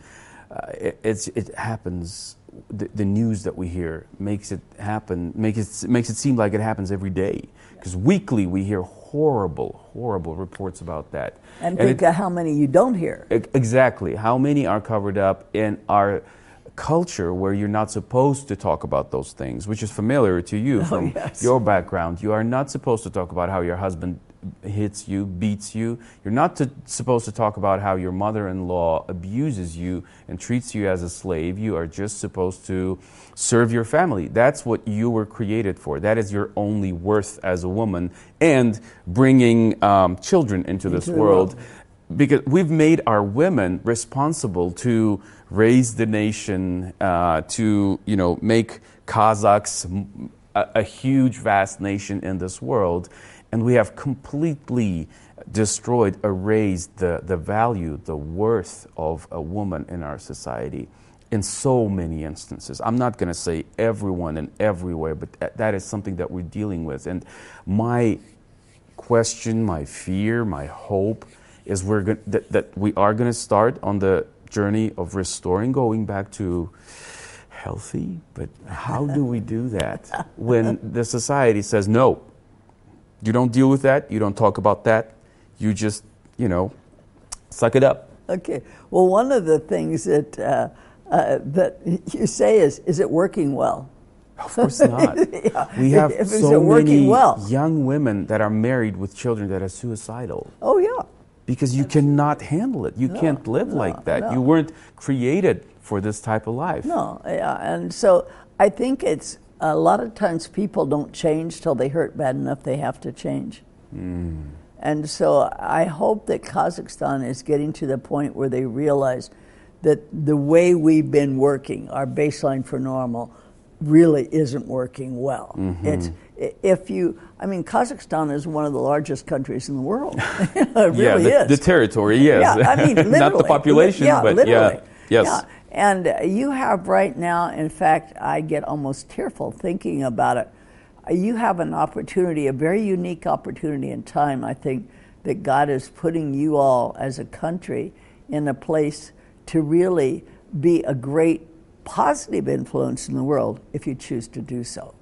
[SPEAKER 1] Uh, it, it's, it happens. The, the news that we hear makes it happen. Makes it makes it seem like it happens every day. Because weekly we hear horrible, horrible reports about that.
[SPEAKER 2] And,
[SPEAKER 1] it-
[SPEAKER 2] think of how many you don't hear.
[SPEAKER 1] Exactly. How many are covered up in our culture where you're not supposed to talk about those things, which is familiar to you from
[SPEAKER 2] Oh, yes.
[SPEAKER 1] your background. You are not supposed to talk about how your husband hits you, beats you. You're not to, supposed to talk about how your mother in law abuses you and treats you as a slave. You are just supposed to serve your family. That's what you were created for. That is your only worth as a woman and bringing um, children into this world
[SPEAKER 2] world.
[SPEAKER 1] Because we've made our women responsible to raise the nation, uh, to you know make Kazakhs a huge, vast nation in this world, and we have completely destroyed, erased the, the value, the worth of a woman in our society in so many instances. I'm not going to say everyone and everywhere, but that is something that we're dealing with. And my question, my fear, my hope is we're go- that, that we are going to start on the journey of restoring, going back to healthy. But how do we do that *laughs* when the society says no? You don't deal with that. You don't talk about that. You just, you know, suck it up.
[SPEAKER 2] Okay. Well, one of the things that uh, uh, that you say is, is it working well?
[SPEAKER 1] Of course not. *laughs*
[SPEAKER 2] Yeah.
[SPEAKER 1] We have so many
[SPEAKER 2] well.
[SPEAKER 1] young women that are married with children that are suicidal.
[SPEAKER 2] Oh yeah.
[SPEAKER 1] Because you cannot handle it. You can't live
[SPEAKER 2] no,
[SPEAKER 1] like that.
[SPEAKER 2] no.
[SPEAKER 1] You weren't created for this type of life.
[SPEAKER 2] No, yeah, and so I think it's a lot of times people don't change till they hurt bad enough they have to change. Hmm. And so I hope that Kazakhstan is getting to the point where they realize that the way we've been working, our baseline for normal, really isn't working well. Mm-hmm. It's if you, I mean, Kazakhstan is one of the largest countries in the world. *laughs* it really
[SPEAKER 1] yeah, the,
[SPEAKER 2] is.
[SPEAKER 1] the territory, yes.
[SPEAKER 2] Yeah, I mean, literally. *laughs*
[SPEAKER 1] Not the population,
[SPEAKER 2] yeah,
[SPEAKER 1] but
[SPEAKER 2] literally.
[SPEAKER 1] yeah. Yes.
[SPEAKER 2] Yeah. And you have right now, in fact, I get almost tearful thinking about it. You have an opportunity, a very unique opportunity in time, I think, that God is putting you all as a country in a place to really be a great positive influence in the world if you choose to do so.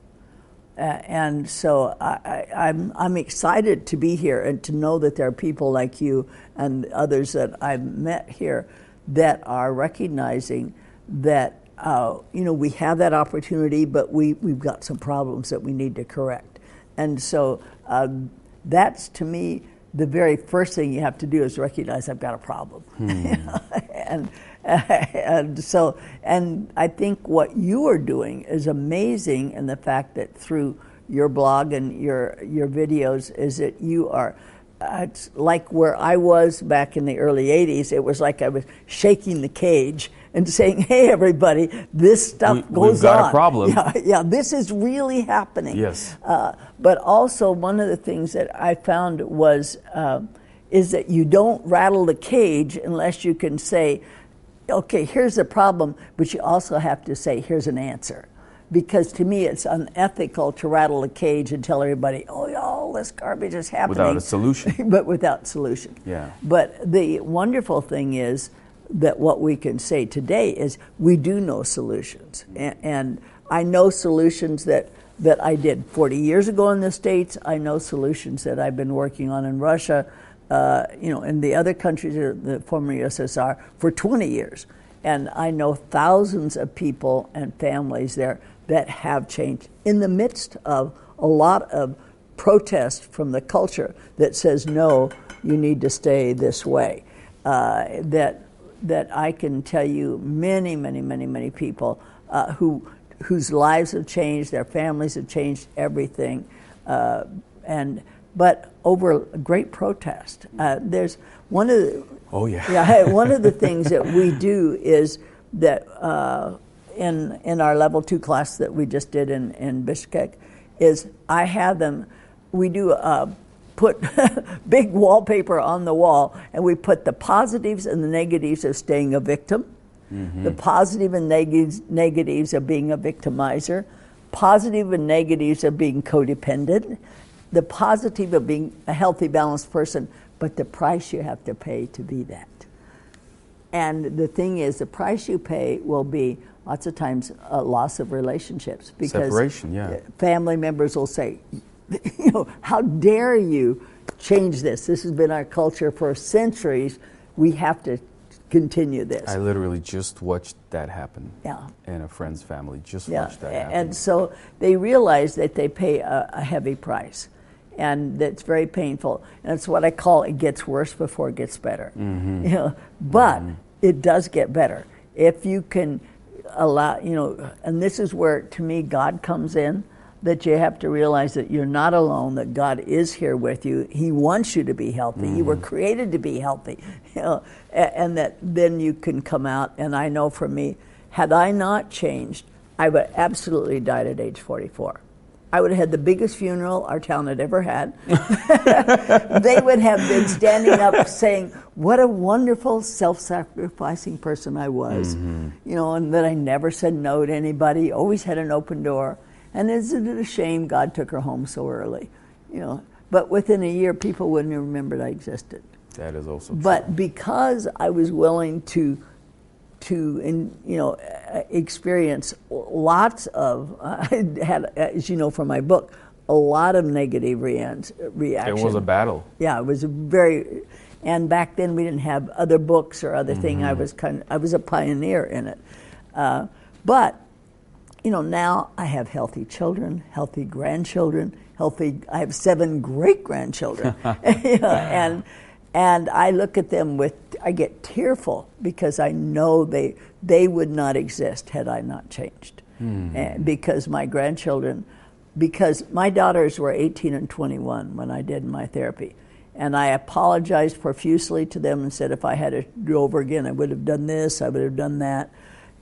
[SPEAKER 2] Uh, and so I, I, I'm, I'm excited to be here and to know that there are people like you and others that I've met here that are recognizing that uh, you know we have that opportunity, but we, we've got some problems that we need to correct. And so uh, that's to me the very first thing you have to do is recognize I've got a problem. *laughs* and *laughs* and so and I think what you are doing is amazing in the fact that through your blog and your your videos is that you are uh, it's like where I was back in the early 80s it was like I was shaking the cage and *laughs* saying hey everybody this stuff
[SPEAKER 1] We-
[SPEAKER 2] goes
[SPEAKER 1] we've got a problem. *laughs*
[SPEAKER 2] yeah yeah this is really happening
[SPEAKER 1] Yes.
[SPEAKER 2] uh, but also one of the things that I found was uh, is that you don't rattle the cage unless you can say, okay, here's the problem, but you also have to say, here's an answer. Because to me, it's unethical to rattle the cage and tell everybody, oh, all this garbage is happening.
[SPEAKER 1] Without a solution. *laughs*
[SPEAKER 2] but without solution.
[SPEAKER 1] Yeah.
[SPEAKER 2] But the wonderful thing is that what we can say today is we do know solutions. And, and I know solutions that, that I did 40 years ago in the States. I know solutions that I've been working on in Russia, uh, you know, in the other countries, of the former USSR, for 20 years. And I know thousands of people and families there that have changed in the midst of a lot of protest from the culture that says, no, you need to stay this way. Uh, that, that I can tell you many, many, many, many people uh, who, whose lives have changed, their families have changed, everything. Uh, and, but over a great protest. Uh, there's one of the,
[SPEAKER 1] Oh, yeah.
[SPEAKER 2] yeah, one of the *laughs* things that we do is that uh, in in our level two class that we just did in in Bishkek is I have them. We do uh, put *laughs* big wallpaper on the wall, and we put the positives and the negatives of staying a victim, the positive and negatives negatives of being a victimizer, positive and negatives of being codependent, the positive of being a healthy, balanced person, but the price you have to pay to be that. And the thing is, the price you pay will be lots of times a loss of relationships because
[SPEAKER 1] Separation, yeah.
[SPEAKER 2] family members will say, *laughs* you know, how dare you change this? This has been our culture for centuries. We have to continue this.
[SPEAKER 1] I literally just watched that happen.
[SPEAKER 2] Yeah.
[SPEAKER 1] In a friend's family. Just
[SPEAKER 2] Yeah,
[SPEAKER 1] watched that happen.
[SPEAKER 2] and so they realize that they pay a, a heavy price, and it's very painful. And it's what I call it gets worse before it gets better.
[SPEAKER 1] Mm-hmm.
[SPEAKER 2] You know, but it does get better if you can allow. You know, and this is where to me God comes in. That you have to realize that you're not alone. That God is here with you. He wants you to be healthy. You were created to be healthy. *laughs* You know, a- and that then you can come out. And I know for me, had I not changed, I would have absolutely died at age 44. I would have had the biggest funeral our town had ever had. *laughs* they would have been standing up saying, What a wonderful self sacrificing person I was. Mm-hmm. You know, and that I never said no to anybody, always had an open door. And isn't it a shame God took her home so early? You know, but within a year, people wouldn't have remembered I existed.
[SPEAKER 1] that is also true.
[SPEAKER 2] But because I was willing to, to in, you know, uh, experience lots of, I *laughs* had, as you know from my book, a lot of negative reans- reaction.
[SPEAKER 1] It was a battle.
[SPEAKER 2] Yeah, it was a very, and back then we didn't have other books or other thing.
[SPEAKER 1] Mm-hmm.
[SPEAKER 2] I was kind of, I was a pioneer in it. Uh, but, you know, now I have healthy children, healthy grandchildren, healthy. I have seven great grandchildren, *laughs* *laughs* you know, and and I look at them with, I get tearful because I know they they would not exist had I not changed. And because my grandchildren, because my daughters were 18 and 21 when I did my therapy. And I apologized profusely to them and said if I had to do it over again, I would have done this, I would have done that.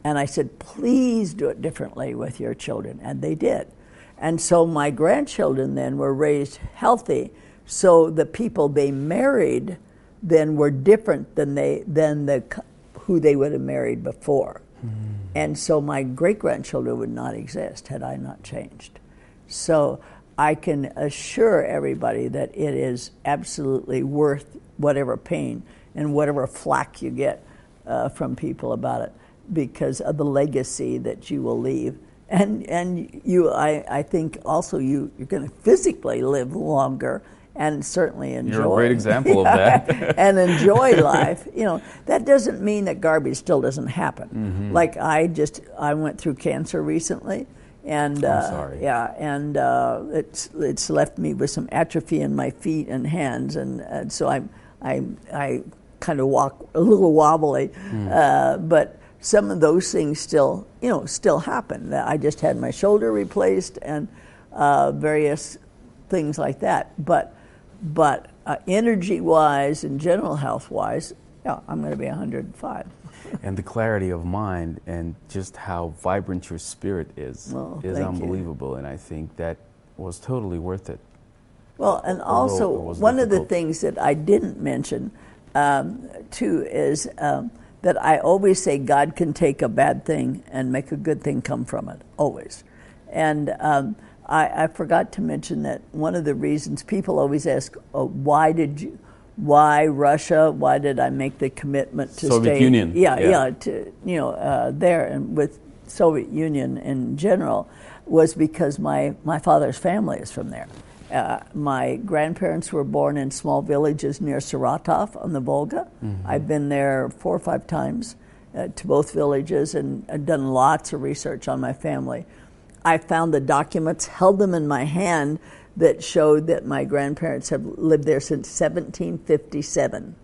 [SPEAKER 2] And I said, please do it differently with your children. And they did. And so my grandchildren then were raised healthy. So the people they married then were different than they than the who they would have married before. And so my great grandchildren would not exist had I not changed. So I can assure everybody that it is absolutely worth whatever pain and whatever flack you get uh, from people about it because of the legacy that you will leave. And, and you, I, I think also you, you're going to physically live longer and certainly enjoy.
[SPEAKER 1] You're a great example of that. *laughs*
[SPEAKER 2] and enjoy life. You know, that doesn't mean that garbage still doesn't happen.
[SPEAKER 1] Mm-hmm.
[SPEAKER 2] Like I just, I went through cancer recently. And uh,
[SPEAKER 1] sorry.
[SPEAKER 2] yeah, and uh, it's it's left me with some atrophy in my feet and hands, and, and so I'm I I kind of walk a little wobbly,
[SPEAKER 1] Hmm.
[SPEAKER 2] uh, but some of those things still you know still happen. I just had my shoulder replaced and uh, various things like that. But but uh, energy wise and general health wise, yeah, I'm going to be 105. *laughs*
[SPEAKER 1] and the clarity of mind and just how vibrant your spirit is
[SPEAKER 2] Well,
[SPEAKER 1] is
[SPEAKER 2] thank you.
[SPEAKER 1] unbelievable. And I think that was totally worth it.
[SPEAKER 2] Well, and also one of the things that I didn't mention um, too is um, that I always say God can take a bad thing and make a good thing come from it, always. And um, I, I forgot to mention that one of the reasons people always ask, oh, "Why did you?" Why Russia? Why did I make the commitment to
[SPEAKER 1] Soviet
[SPEAKER 2] stay?
[SPEAKER 1] Union,
[SPEAKER 2] Yeah,
[SPEAKER 1] yeah.
[SPEAKER 2] yeah, to you know uh, there and with Soviet Union in general was because my my father's family is from there. Uh, my grandparents were born in small villages near Saratov on the Volga. I've been there four or five times uh, to both villages and I've done lots of research on my family. I found the documents, held them in my hand that showed that my grandparents have lived there since 1757.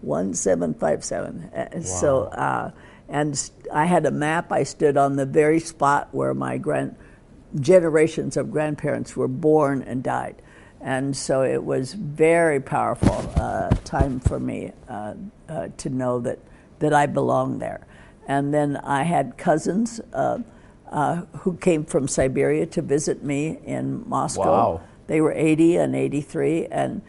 [SPEAKER 2] 1757. Uh, So, uh, and I had a map. I stood on the very spot where my grand generations of grandparents were born and died. And so it was very powerful uh, time for me uh, uh, to know that, that I belonged there. And then I had cousins uh, who came from Siberia to visit me in Moscow.
[SPEAKER 1] Wow.
[SPEAKER 2] They were 80 and 83. And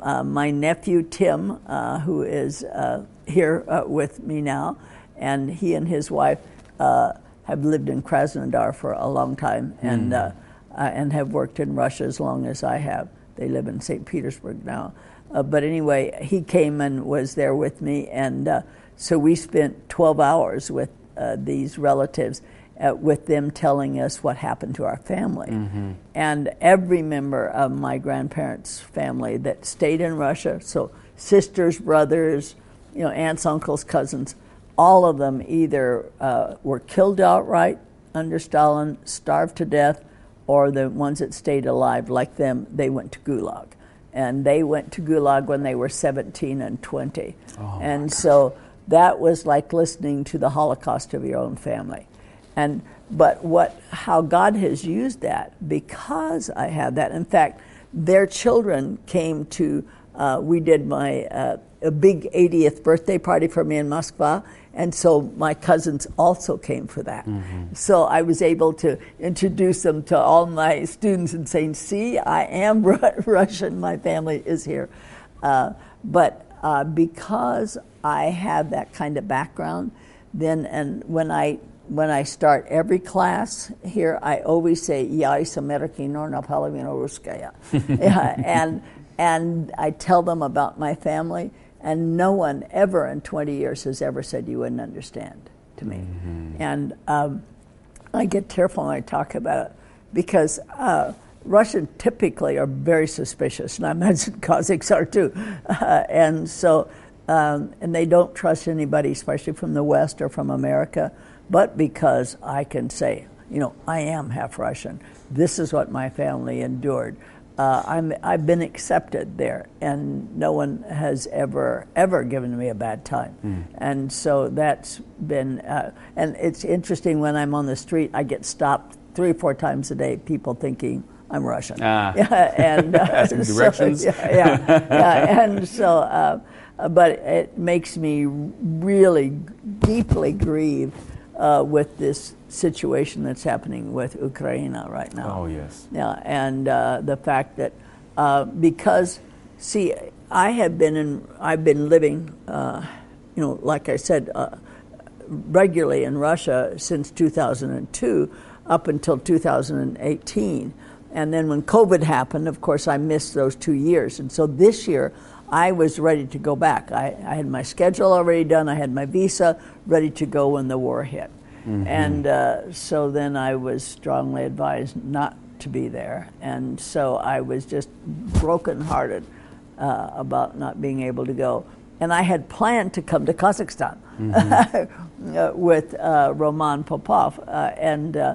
[SPEAKER 2] uh, my nephew Tim, uh, who is uh, here uh, with me now, and he and his wife uh, have lived in Krasnodar for a long time and, uh, uh, and have worked in Russia as long as I have. They live in St. Petersburg now. Uh, but anyway, he came and was there with me, and uh, so we spent 12 hours with uh, these relatives, uh, with them telling us what happened to our family. And every member of my grandparents' family that stayed in Russia, so sisters, brothers, you know, aunts, uncles, cousins, all of them either uh, were killed outright under Stalin, starved to death, or the ones that stayed alive, like them, they went to Gulag. And they went to Gulag when they were 17 and 20. and so that was like listening to the Holocaust of your own family. And but what how God has used that because I have that. In fact, their children came to. Uh, we did my uh, a big 80th birthday party for me in Moscow, and so my cousins also came for that. So I was able to introduce them to all my students and saying, "See, I am *laughs* Ru- Russian. My family is here." Uh, but uh, because I have that kind of background, then and when I when I start every class here, I always say "Я из Америки, но наполовину русская," Yeah, and and I tell them about my family, and no one ever in 20 years has ever said you wouldn't understand to me, and. Um, I get careful when I talk about it because uh, Russian typically are very suspicious, and I imagine *laughs* Kazakhs are too. Uh, and so, um, and they don't trust anybody, especially from the West or from America. But because I can say, you know, I am half Russian. This is what my family endured. uh, I'm, I've been accepted there, and no one has ever, ever given me a bad time.
[SPEAKER 1] Hmm.
[SPEAKER 2] And so that's been, uh, and it's interesting when I'm on the street, I get stopped three or four times a day, people thinking I'm Russian.
[SPEAKER 1] Ah.
[SPEAKER 2] Yeah, *laughs* and uh, *laughs* so,
[SPEAKER 1] directions.
[SPEAKER 2] yeah, yeah, *laughs* yeah. And so, uh, but it makes me really deeply grieve uh, with this situation that's happening with Ukraine right now.
[SPEAKER 1] Oh, yes.
[SPEAKER 2] Yeah, and uh, the fact that uh, because, see, I have been in, I've been living, uh, you know, like I said, uh, regularly in Russia since 2002 up until 2018. And then when COVID happened, of course, I missed those two years. And so this year, I was ready to go back. I, I had my schedule already done, I had my visa ready to go when the war hit. And uh, so then I was strongly advised not to be there. And so I was just brokenhearted uh, about not being able to go. And I had planned to come to Kazakhstan *laughs* uh, with uh, Roman Popov. Uh, and uh,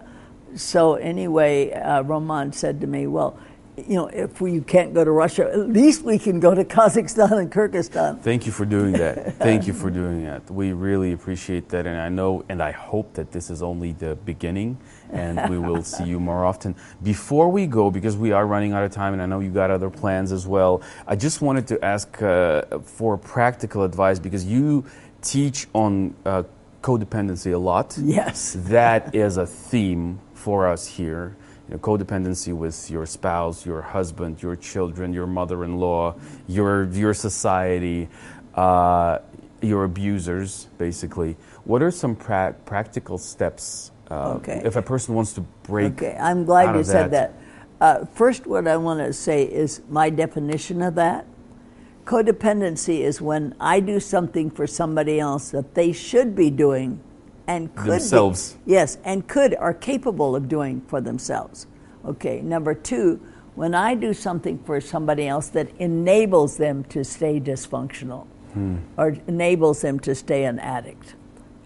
[SPEAKER 2] so, anyway, uh, Roman said to me, Well, you know, if we can't go to Russia, at least we can go to *laughs* Kazakhstan and Kyrgyzstan.
[SPEAKER 1] Thank you for doing that. Thank you for *laughs* doing that. We really appreciate that, and I know and I hope that this is only the beginning, and we will *laughs* see you more often. Before we go, because we are running out of time, and I know you got other plans as well, I just wanted to ask uh, for practical advice because you teach on uh, codependency a lot.
[SPEAKER 2] Yes.
[SPEAKER 1] That is a theme for us here. You know, codependency with your spouse, your husband, your children, your mother-in-law, your your society, uh, your abusers, basically. What are some pra- practical steps uh,
[SPEAKER 2] Okay.
[SPEAKER 1] if a person wants to break?
[SPEAKER 2] Okay, I'm glad you said that. Uh, first, what I want to say is my definition of that. Codependency is when I do something for somebody else that they should be doing and could be- yes, and could are capable of doing for themselves. Okay, number two, when I do something for somebody else that enables them to stay dysfunctional hmm. or enables them to stay an addict.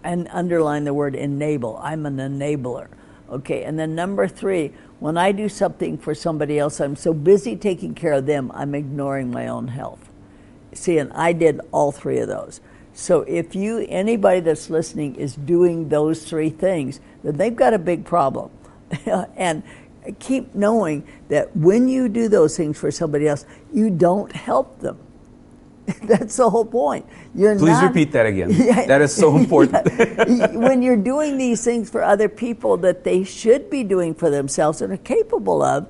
[SPEAKER 2] And underline the word enable. I'm an enabler. Okay, and then number three, when I do something for somebody else, I'm so busy taking care of them, I'm ignoring my own health. See, and I did all three of those. So if you, anybody that's listening, is doing those three things, then they've got a big problem. *laughs* and keep knowing that when you do those things for somebody else, you don't help them. *laughs* That's the whole point. You're
[SPEAKER 1] Please
[SPEAKER 2] not,
[SPEAKER 1] repeat that again. *laughs*
[SPEAKER 2] Yeah.
[SPEAKER 1] That is so important.
[SPEAKER 2] Yeah. when you're doing these things for other people that they should be doing for themselves and are capable of,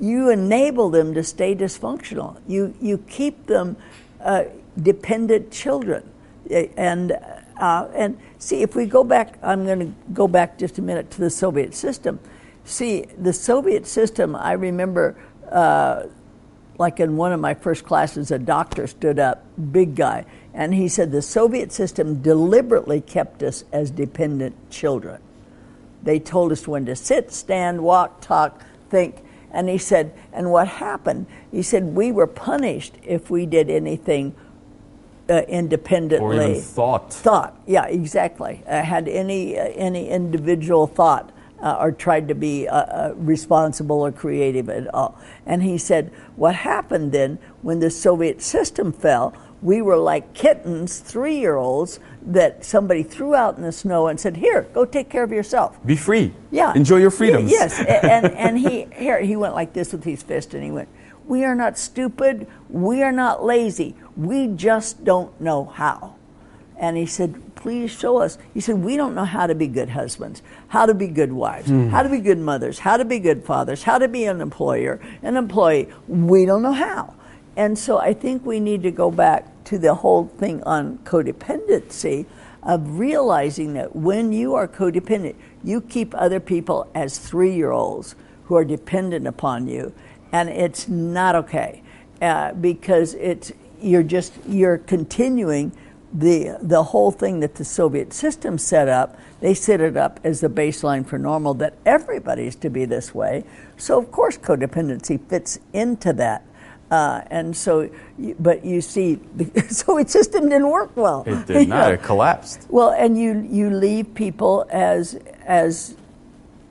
[SPEAKER 2] you enable them to stay dysfunctional. You you keep them uh, dependent children, and uh, and see if we go back. I'm going to go back just a minute to the Soviet system. See the Soviet system. I remember. Uh, like in one of my first classes, a doctor stood up, big guy, and he said the Soviet system deliberately kept us as dependent children. They told us when to sit, stand, walk, talk, think. And he said, and what happened? He said, we were punished if we did anything uh, independently.
[SPEAKER 1] or even thought.
[SPEAKER 2] Thought, yeah, exactly. Uh, had any uh, any individual thought uh, or tried to be uh, uh, responsible or creative at all. And he said, what happened then when the Soviet system fell? We were like kittens, three year olds, that somebody threw out in the snow and said, Here, go take care of yourself.
[SPEAKER 1] Be free.
[SPEAKER 2] Yeah.
[SPEAKER 1] Enjoy your freedoms.
[SPEAKER 2] Yes. And and he *laughs* here he went like this with his fist and he went, We are not stupid, we are not lazy. We just don't know how. And he said, Please show us. He said, We don't know how to be good husbands, how to be good wives, hmm. how to be good mothers, how to be good fathers, how to be an employer, an employee. We don't know how. And so I think we need to go back to the whole thing on codependency of realizing that when you are codependent, you keep other people as three year olds who are dependent upon you, and it's not okay uh, because it's you're just you're continuing the the whole thing that the Soviet system set up. They set it up as the baseline for normal that everybody's to be this way. So of course codependency fits into that. Uh, and so, but you see, the *laughs* Soviet system didn't work well.
[SPEAKER 1] It did not. *laughs* It collapsed.
[SPEAKER 2] Well, and you you leave people as as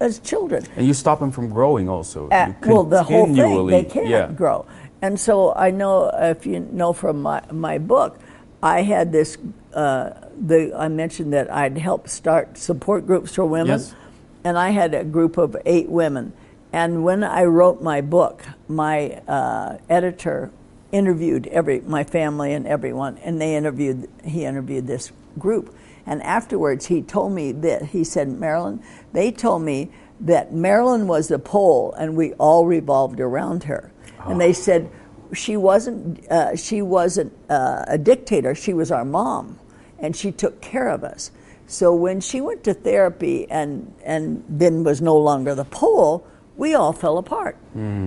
[SPEAKER 2] as children.
[SPEAKER 1] And you stop them from growing also.
[SPEAKER 2] Uh,
[SPEAKER 1] You
[SPEAKER 2] well, the whole thing, they can't
[SPEAKER 1] yeah.
[SPEAKER 2] grow. And so I know, if you know from my, my book, I had this, uh, the, I mentioned that I'd helped start support groups for women.
[SPEAKER 1] Yes.
[SPEAKER 2] And I had a group of eight women. And when I wrote my book, my uh, editor interviewed every my family and everyone, and they interviewed. He interviewed this group, and afterwards he told me that he said, Marilyn, they told me that Marilyn was the pole, and we all revolved around her, and they said she wasn't uh, she wasn't uh, a dictator. She was our mom, and she took care of us. So when she went to therapy and and then was no longer the pole, we all fell apart.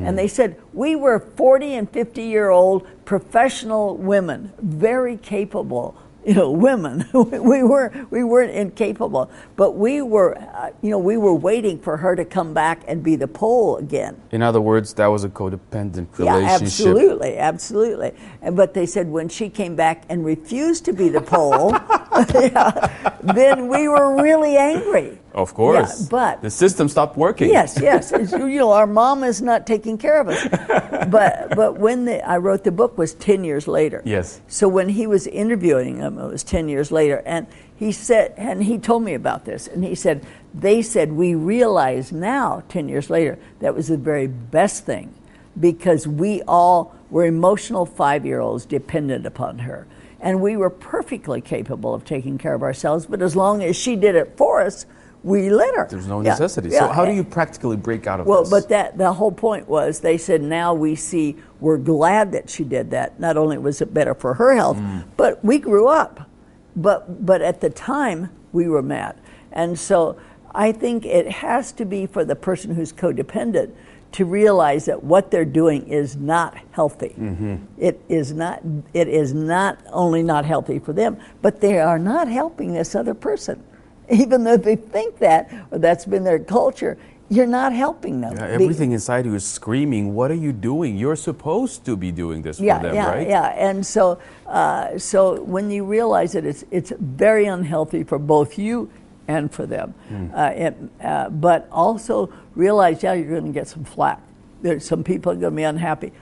[SPEAKER 2] And they said we were 40 and 50 year old professional women, very capable, you know, women. *laughs* we were we weren't incapable, but we were, uh, you know, we were waiting for her to come back and be the pole again.
[SPEAKER 1] In other words, that was a codependent relationship.
[SPEAKER 2] Yeah, absolutely, absolutely. And but they said when she came back and refused to be the pole, *laughs* yeah, then we were really angry.
[SPEAKER 1] Of course.
[SPEAKER 2] Yeah, but
[SPEAKER 1] the system stopped working.
[SPEAKER 2] Yes, yes. You know, our mom is not taking care of us. *laughs* But but when the, I wrote the book was ten years later.
[SPEAKER 1] Yes.
[SPEAKER 2] So when he was interviewing him, it was ten years later, and he said, and he told me about this, and he said they said we realize now, ten years later, that was the very best thing, because we all were emotional five-year-olds dependent upon her. And we were perfectly capable of taking care of ourselves, but as long as she did it for us, we let her.
[SPEAKER 1] There's no necessity.
[SPEAKER 2] yeah.
[SPEAKER 1] So how do you practically break out of
[SPEAKER 2] Well,
[SPEAKER 1] this?
[SPEAKER 2] Well, but that the whole point was they said now we see we're glad that she did that. Not only was it better for her health,
[SPEAKER 1] Mm.
[SPEAKER 2] but we grew up. But but at the time we were mad, and so I think it has to be for the person who's codependent to realize that what they're doing is not healthy.
[SPEAKER 1] Mm-hmm.
[SPEAKER 2] It is not. It is not only not healthy for them, but they are not helping this other person. *laughs* Even though they think that, or that's been their culture, you're not helping them.
[SPEAKER 1] Yeah, everything inside you is screaming, "What are you doing? You're supposed to be doing this
[SPEAKER 2] yeah,
[SPEAKER 1] for them,
[SPEAKER 2] yeah,
[SPEAKER 1] right?"
[SPEAKER 2] yeah. And so, uh, so when you realize that it's it's very unhealthy for both you and for them,
[SPEAKER 1] Hmm.
[SPEAKER 2] uh, it, uh, but also realize, yeah, you're going to get some flack. There's some people are going to be unhappy.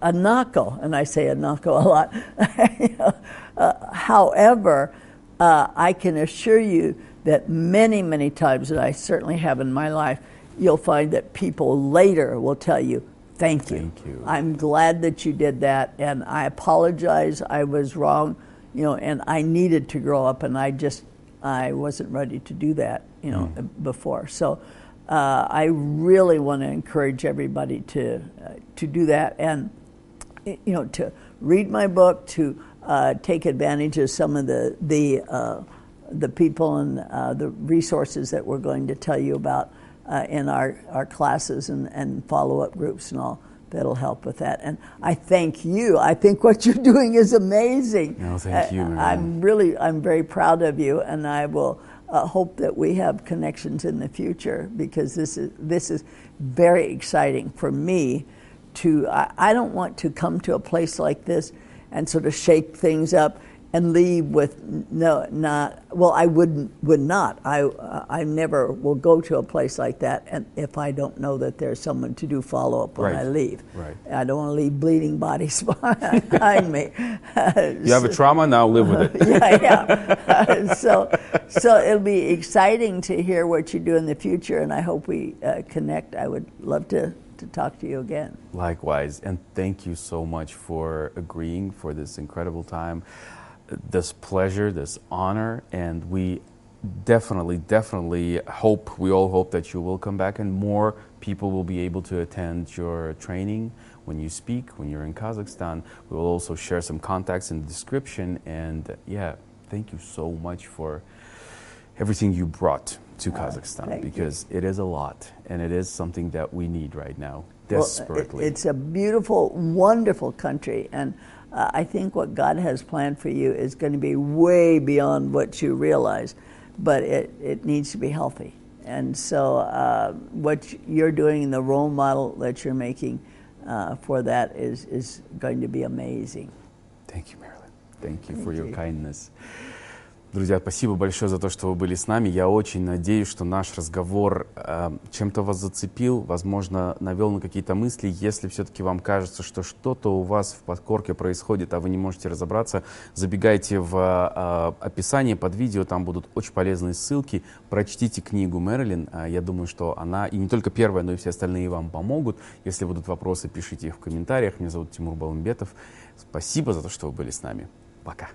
[SPEAKER 2] A knuckle, and I say a knuckle a lot. *laughs* You know, uh, however, uh, I can assure you that many, many times, that I certainly have in my life, you'll find that people later will tell you, "Thank you."
[SPEAKER 1] Thank you.
[SPEAKER 2] I'm glad that you did that, and I apologize. I was wrong, you know, and I needed to grow up, and I just I wasn't ready to do that, you know, before. So uh, I really want to encourage everybody to uh, to do that, and you know, to read my book, to uh, take advantage of some of the the uh, the people and uh, the resources that we're going to tell you about uh, in our, our classes and, and follow up groups and all that'll help with that. And I thank you. I think what you're *laughs* doing is amazing.
[SPEAKER 1] No, thank you,
[SPEAKER 2] I-
[SPEAKER 1] Marilyn.
[SPEAKER 2] I'm really I'm very proud of you, and I will uh, hope that we have connections in the future because this is this is very exciting for me. To I, I don't want to come to a place like this and sort of shake things up and leave with no not well I wouldn't would not I uh, I never will go to a place like that and if I don't know that there's someone to do follow up when
[SPEAKER 1] Right.
[SPEAKER 2] I leave
[SPEAKER 1] Right.
[SPEAKER 2] I don't want to leave bleeding bodies *laughs* behind me
[SPEAKER 1] You have a *laughs* trauma now, live with it. *laughs*
[SPEAKER 2] yeah, yeah. so, so it'll be exciting to hear what you do in the future, and I hope we uh, connect. I would love to, to talk to you again.
[SPEAKER 1] Likewise, and thank you so much for agreeing for this incredible time, this pleasure, this honor, and we definitely, definitely hope, we all hope that you will come back and more people will be able to attend your training when you speak, when you're in Kazakhstan. We will also share some contacts in the description, and uh, yeah, thank you so much for everything you brought to Kazakhstan
[SPEAKER 2] thank you.
[SPEAKER 1] because it is a lot and it is something that we need right now
[SPEAKER 2] Well, it- it's a beautiful, wonderful country, and uh, I think what God has planned for you is going to be way beyond what you realize, but it, it needs to be healthy. And so, uh, what you're doing, the role model that you're making uh, for that is, is going to be amazing.
[SPEAKER 1] Thank you, Marilyn. Thank you
[SPEAKER 2] Thank
[SPEAKER 1] for your kindness. Друзья, спасибо большое за то, что вы были с нами. Я очень надеюсь, что наш разговор э, чем-то вас зацепил, возможно, навел на какие-то мысли. Если все-таки вам кажется, что что-то у вас в подкорке происходит, а вы не можете разобраться, забегайте в э, описание под видео, там будут очень полезные ссылки. Прочтите книгу Мэрилин. Э, я думаю, что она, и не только первая, но и все остальные вам помогут. Если будут вопросы, пишите их в комментариях. Меня зовут Тимур Баламбетов. Спасибо за то, что вы были с нами. Пока.